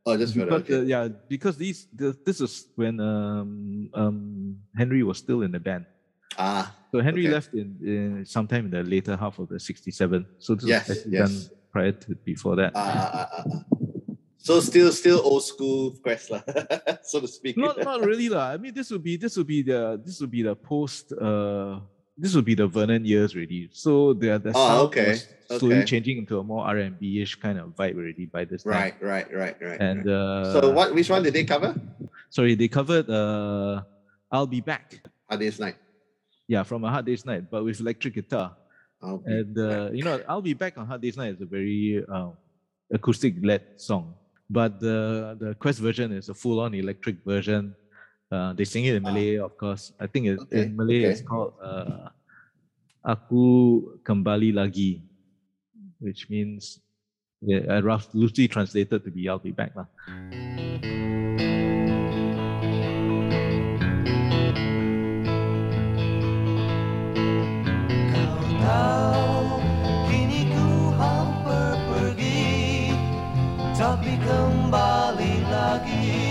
Oh, just because, okay. uh, yeah because these the, this is when um, um, henry was still in the band Ah, So Henry Okay. left in, in sometime in the later half of the 67. So this Yes, was yes. done prior to before that. ah. So still, still old school quest lah, so to speak. not not really lah. I mean this would be this would be the this would be the post uh this would be the Vernon years already. So the the Oh, okay, was slowly okay. changing into a more R and B ish kind of vibe already by this time. right, right, right, right. And right. uh, so what? Which one did they cover? Sorry, they covered uh I'll be back. Hard Day's Night. Yeah, from a hard day's night, but with electric guitar. And uh, you know, I'll be back on Hard Day's Night is a very um, acoustic led song, but the the Quest version is a full on electric version. Uh, they sing it in Ah. Malay, of course. I think it, Okay, in Malay okay. it's called uh, "Aku Kembali Lagi," which means yeah, rough, loosely translated to be "I'll be back." lah. Tapi kembali lagi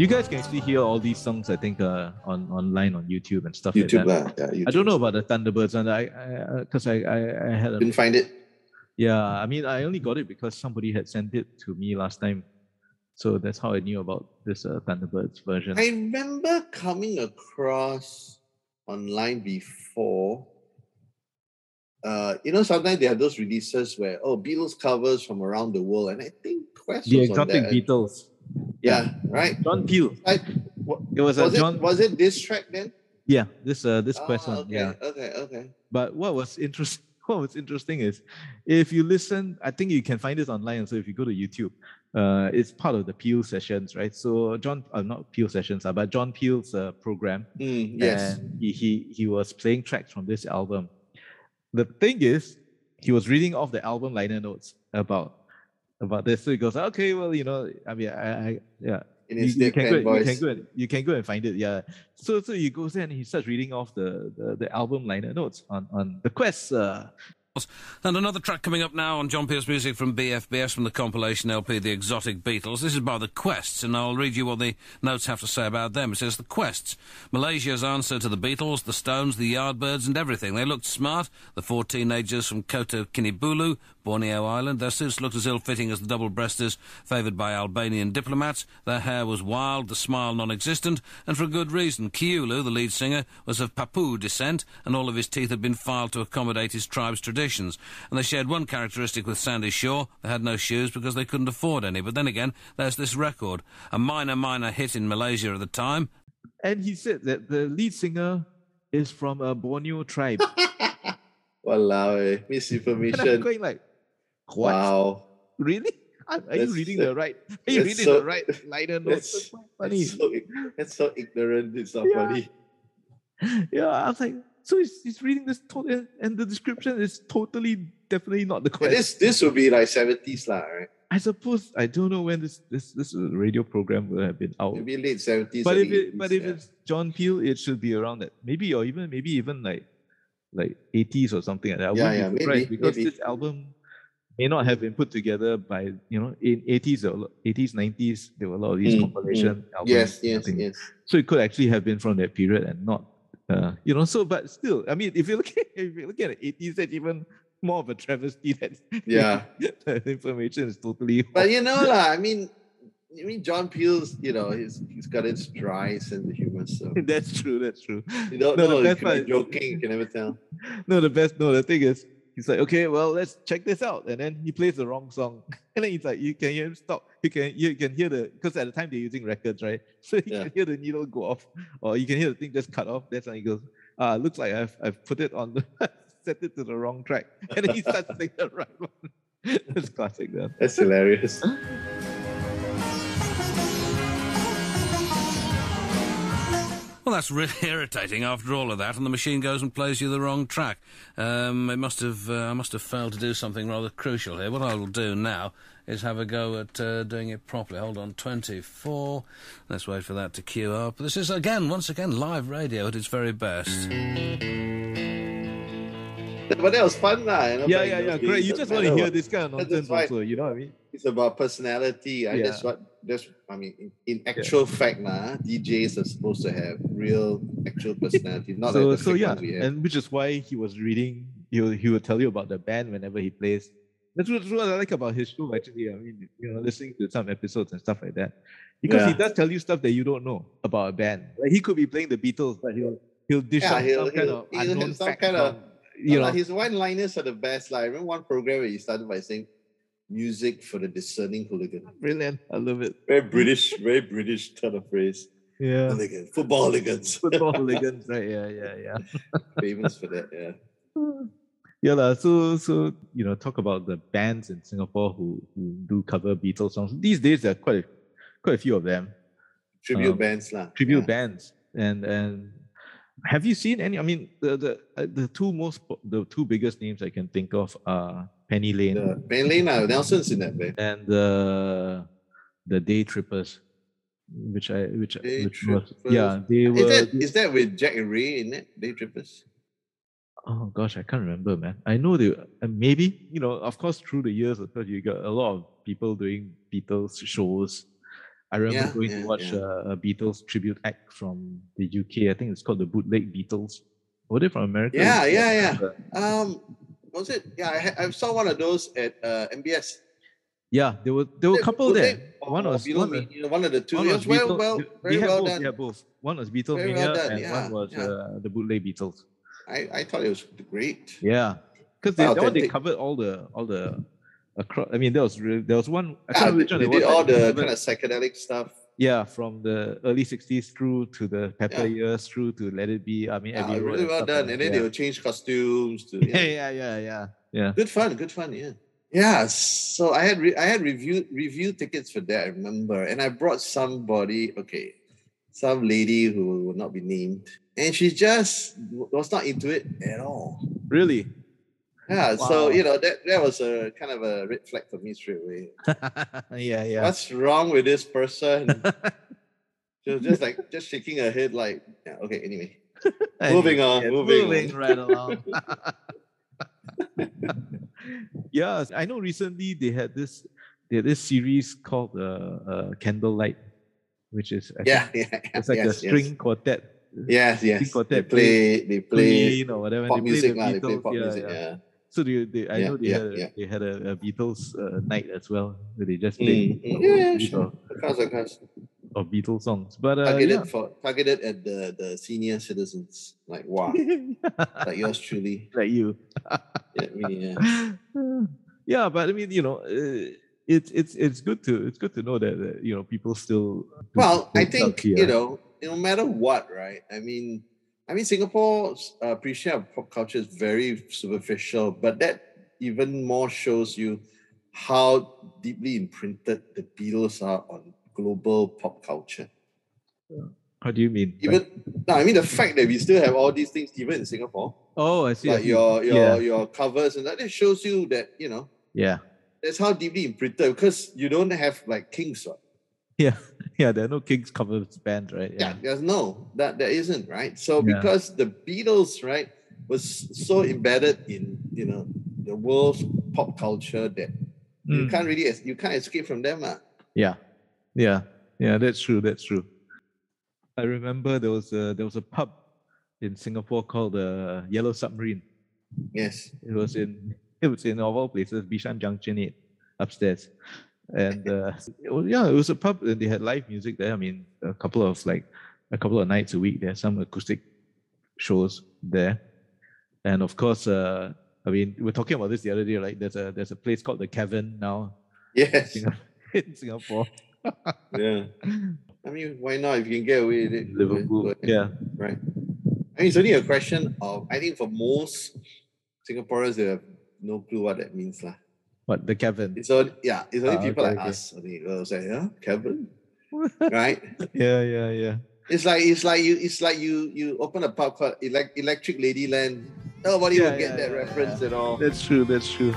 You guys can actually hear all these songs, I think, uh, on online on YouTube and stuff YouTube like that. lah. Yeah, I don't know about the Thunderbirds, and I, because I, I, I had a Didn't find it. Yeah, I mean, I only got it because somebody had sent it to me last time. So that's how I knew about this uh, Thunderbirds version. I remember coming across online before. Uh, you know, sometimes they have those releases where oh Beatles covers from around the world, and I think Quest the was on Exotic that. Beatles. Yeah, right. John Peel. I, wa- It was a was John. it was it this track then? yeah, this uh this Quest one. okay, Yeah. okay, okay. But what was interesting? What was interesting is, if you listen, I think you can find this online. So if you go to YouTube, uh, it's part of the Peel sessions, right? So John, uh, not Peel sessions, uh, but John Peel's uh, program. Mm, yes. and he, he he was playing tracks from this album. The thing is, he was reading off the album liner notes about about this. So he goes, okay, well, you know, I mean, I, I yeah, in You, his you can and- you can go and you can go and find it. Yeah. So so he goes there and he starts reading off the the, the album liner notes on on the quest. Uh, And another track coming up now on John Peel's Music from BFBS from the compilation LP The Exotic Beatles. This is by The Quests, and I'll read you what the notes have to say about them. It says The Quests, Malaysia's answer to the Beatles, the Stones, the Yardbirds, and everything. They looked smart. The four teenagers from Kota Kinabalu, Borneo Island. Their suits looked as ill-fitting as the double-breasters favoured by Albanian diplomats. Their hair was wild, the smile non-existent, and for a good reason. Kiulu, the lead singer, was of Papu descent, and all of his teeth had been filed to accommodate his tribe's traditions. And they shared one characteristic with Sandie Shaw. They had no shoes because they couldn't afford any. But then again, there's this record. A minor, minor hit in Malaysia at the time. and he said that the lead singer is from a Borneo tribe. Walao, eh, and I'm misinformation. going like, what? Wow. Really? Are, are you reading the right? Are you reading so- the right liner notes? That's, That's so funny. that's, so, ig- that's so ignorant. It's not Yeah. funny. Yeah, I was like, so he's, he's reading this, to- and, and the description is totally, definitely not the And quest. this this would be like 70s, lah, right? I suppose I don't know when this this this radio program would have been out. Maybe late 70s. but or if it 80s, but if yeah. it's John Peel, it should be around that. Maybe or even maybe even like like 80s or something like that. I Yeah, yeah, be maybe, because maybe. this album may not have been put together by you know in 80s there were a lot- 80s 90s there were a lot of these Mm, compilation albums. Yes, yes, yes. So it could actually have been from that period and not, uh, you know. So, but still, I mean, if you look at if you look at the eighties, that's even more of a travesty. That Yeah. the information is totally. But you know, lah, I mean, I mean, John Peel's, you know, he's he's got his dry sense of humor. So that's true. That's true. you don't No, the know. You best can be joking. You can never tell. No, the best. No, the thing is, he's like, okay, well, let's check this out, and then he plays the wrong song, and then he's like, you can hear him stop. You can you can hear the because at the time they're using records, right? So you Yeah. can hear the needle go off, or you can hear the thing just cut off. That's when he goes, ah, looks like I've I've put it on the set it to the wrong track, and then he starts singing the right one. That's classic, man. That's hilarious. Well, that's really irritating after all of that, and the machine goes and plays you the wrong track. Um, it must have, uh, I must have failed to do something rather crucial here. What I will do now is have a go at uh, doing it properly. Hold on, 24. Let's wait for that to queue up. This is, again, once again, live radio at its very best. but that was fun, lah. You know, Yeah, yeah, yeah. Great. You just want to hear what- this kind of nonsense also. You know what I mean? It's about personality. I Yeah. That's what. That's. I mean, in, in actual fact, nah, DJs are supposed to have real, actual personality, not so like the so yeah, ones we have. and which is why he was reading. He will, he would tell you about the band whenever he plays. That's what, that's what I like about his show. Actually, I mean, you know, listening to some episodes and stuff like that, because he does tell you stuff that you don't know about a band. Like he could be playing the Beatles, but he'll he'll dish Yeah, out he'll- some kind he'll- of he'll have unknown some fact kind of- you know. His one-liners are the best. Like I remember one program where he started by saying, "Music for the discerning hooligan." Brilliant, I love it. Very British, very British turn of phrase. Yeah, Hooligan, football hooligans, football hooligans, right? Yeah, yeah, yeah. famous for that. Yeah. Yeah, lah. so so you know, talk about the bands in Singapore who, who do cover Beatles songs. These days there are quite a, quite a few of them. Tribute Um, bands, lah. tribute yeah. bands and and have you seen any i mean the the uh, the two most the two biggest names i can think of are penny lane The Ben Lane, lah, Nelson's in that and the the day trippers which i which Day which was yeah they Is that is that with Jack and Ray in it? Day Trippers. oh gosh i can't remember man i know they uh, maybe you know of course through the years of course you got a lot of people doing beatles shows I remember Yeah, going yeah, to watch yeah. a Beatles tribute act from the UK. I think it's called the Bootleg Beatles. Were they from America? Yeah, yeah, yeah. Um, was it? Yeah, I, I saw one of those at uh, MBS. Yeah, there were there were a couple there. One was one, of the two. one was well, well, very they well both, done. Yeah, both. One was Beatles Very well done, and one was uh, the Bootleg Beatles. I, I thought it was great. Yeah, because they, they covered all the all the across. I mean, there was really, there was one. I Yeah, can't remember they, did all the kind of psychedelic stuff. yeah from the early '60s through to the Pepper Yeah. years through to Let It Be. I mean, Yeah, really well done. like And then they will change costumes. To, yeah. yeah. yeah, yeah, yeah, yeah. Good fun, good fun. Yeah. Yeah. So I had re- I had review review tickets for that. I remember, and I brought somebody. Okay, some lady who will not be named, and she just was not into it at all. Really? Yeah, so you know that that was a kind of a red flag for me straight away. yeah, yeah. What's wrong with this person? she was just like just shaking her head, like yeah, okay. Anyway, moving on, Yeah, moving on. right along. yeah, I know recently they had this they had this series called uh, uh Candlelight, which is I yeah, yeah, it's like a yes, string quartet. Yes, yes. String They quartet play, they play Queen or whatever. pop they play music, the lah. They play Beatles, pop yeah, music. yeah. So they, they I Yeah, know they yeah, had a, yeah. they had a, a Beatles uh, night as well, where they just played mm, a yeah, sure. of, Of of Beatles songs. But uh, Targeted for targeted at the the senior citizens, like wow, like yours truly. like you. Yeah, really, yeah. yeah, but I mean, you know, uh, it's it's it's good to it's good to know that, that you know people still. Well, I think you know, no matter what, right? I mean, I mean, Singapore's uh, appreciation of pop culture is very superficial, but that even more shows you how deeply imprinted the Beatles are on global pop culture. How do you mean? Even no, I mean the fact that we still have all these things even in Singapore, oh, I see. I like see. your your yeah, your covers and that, that shows you that you know yeah, that's how deeply imprinted because you don't have like Kinks, right? yeah, yeah. There are no Kinks covers band, right? yeah, there's no that there isn't right so Yeah. because the beatles right was so embedded in you know the world's pop culture that you Mm. can't really you can't escape from them ah. Yeah, yeah, yeah. That's true. That's true. I remember there was a there was a pub in Singapore called the Yellow Submarine. yes It was in it was in of all places, Bishan Junction Eight, upstairs. And uh, yeah, it was a pub and they had live music there. I mean, a couple of like a couple of nights a week. There some acoustic shows there, and of course, uh, I mean, we are talking about this the other day, right? There's a there's a place called the Cavern now yes in Singapore, yeah i mean why not if you can get away with it Liverpool. it, Yeah, right i mean it's only a question of i think for most singaporeans they have no clue what that means lah. What the Cavern? it's only yeah it's only Ah, people okay, like okay. us only will say yeah kevin right yeah, yeah, yeah. It's like it's like you it's like you you open a pub called elect, Electric Ladyland. Nobody Yeah, will get yeah, that yeah, reference at all. That's true. That's true.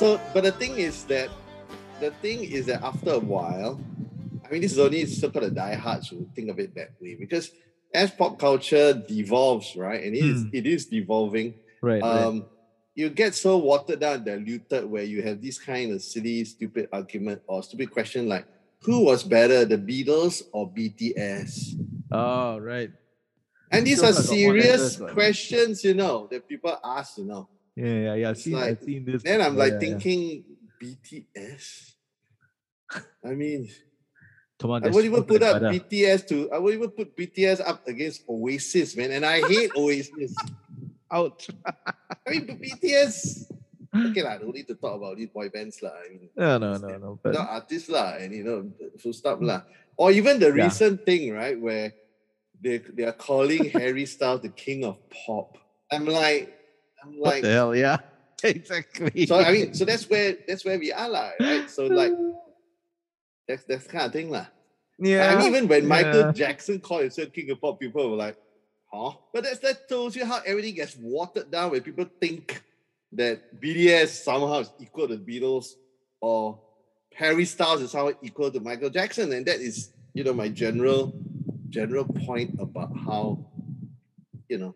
So but the thing is that the thing is that after a while, I mean this is only so-called the diehards who think of it that way because as pop culture devolves, right? And it is Hmm. it is devolving. Right. right. Um you get so watered down, diluted, where you have this kind of silly, stupid argument or stupid question like, who was better, the Beatles or BTS? Oh, right. And these are serious questions, you know, that people ask, you know. Yeah, yeah, yeah. I've seen, like- I've seen this. Then I'm like yeah, yeah. thinking, BTS? I mean, Come on, I would even put up better. BTS to, I would even put BTS up against Oasis, man. And I hate Oasis. Ouch. I mean, BTS, okay, lah, don't need to talk about these boy bands, lah. I mean, No, no, no, no. But not artists, lah, and you know, full stop, lah. Or even the Yeah. recent thing, right, where they, they are calling Harry Styles the king of pop. I'm like, I'm what like, the hell? Yeah, exactly. so I mean, so that's where that's where we are, lah, right? So like that's that's kind of thing, lah. yeah. I mean, even when Michael yeah. Jackson called himself king of pop, people were like, huh? But that's that tells you how everything gets watered down when people think that BTS somehow is equal to Beatles or Harry Styles is somehow equal to Michael Jackson. And that is, you know, my general general point about how, you know,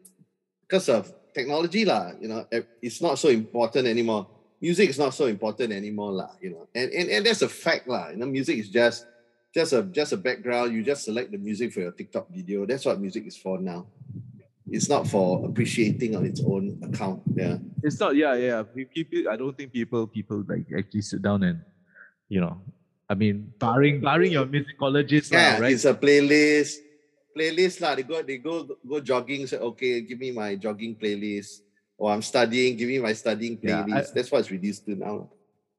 because of technology, lah, you know, it's not so important anymore. Music is not so important anymore, lah, you know. And, and and that's a fact, lah. You know, music is just just a just a background. You just select the music for your TikTok video. That's what music is for now. It's not for appreciating on its own account. Yeah. It's not. Yeah, yeah. People. I don't think people people like actually sit down and, you know, I mean, barring barring your musicologist, lah, Yeah, right? it's a playlist. Playlist lah. They go they go go jogging. Say, okay, give me my jogging playlist. or I'm studying, Give me my studying Yeah, playlist. I- That's what it's reduced to now.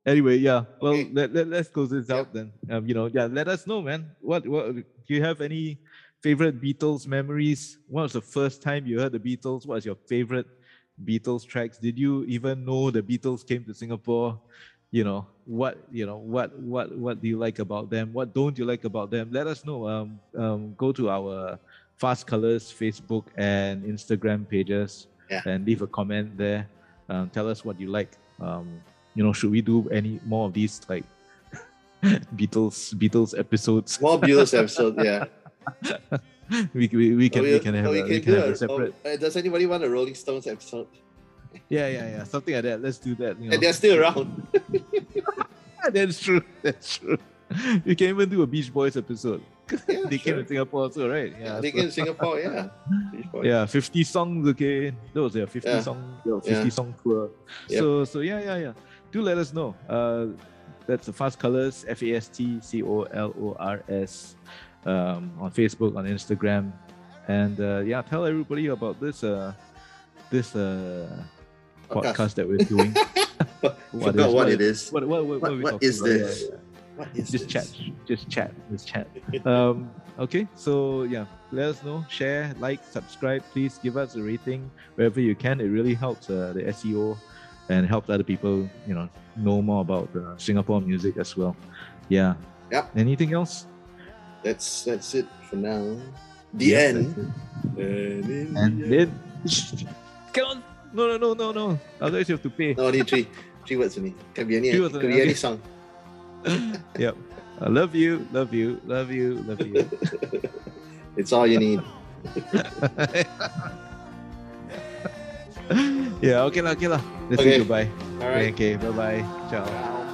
Anyway, yeah. Well, Okay. let, let, let's close this out then. Um, you know, yeah, let us know, man. What what do you have any favorite Beatles memories? What was the first time you heard the Beatles? What was your favorite Beatles tracks? Did you even know the Beatles came to Singapore? You know, what you know, what what what do you like about them? What don't you like about them? Let us know. Um, um go to our Fast Colors Facebook and Instagram pages Yeah. and leave a comment there. Um, tell us what you like. Um, you know, should we do any more of these like Beatles Beatles episodes? More Beatles episode, yeah. we, we, we can Or we can have or a, we can have a- a separate. uh, does anybody want a Rolling Stones episode? Yeah, yeah, yeah, something like that. Let's do that. You know. And they're still around. That's true. That's true. You can even do a Beach Boys episode. Yeah, they came to Singapore also, right? Yeah, Yeah. they so- came to Singapore, yeah. Yeah, 50 songs, okay. That was their 50 Yeah. song, their 50 Yeah. song tour. Yep. So so yeah, yeah, yeah. Do let us know. Uh that's the Fast Colors, F A S T C O L O R S, um, on Facebook, on Instagram. And uh, yeah, tell everybody about this uh this uh Podcast. podcast that we're doing. What Forgot is- what what it is. what what what, What, are we what talking? Yeah, this? yeah What is just this? chat just chat just chat um okay so yeah let us know share like subscribe please give us a rating wherever you can it really helps uh, the seo and helps other people you know know more about uh, singapore music as well yeah Yep. anything else That's that's it for now. The Yeah, end. And in and the end. then come on no no no no no otherwise you have to pay No, only three. Three words only. Can be any, Three words could only, be any song. yep i love you love you love you love you It's all you need. yeah okay lah okay lah let's Okay. say goodbye All right. okay bye bye ciao Now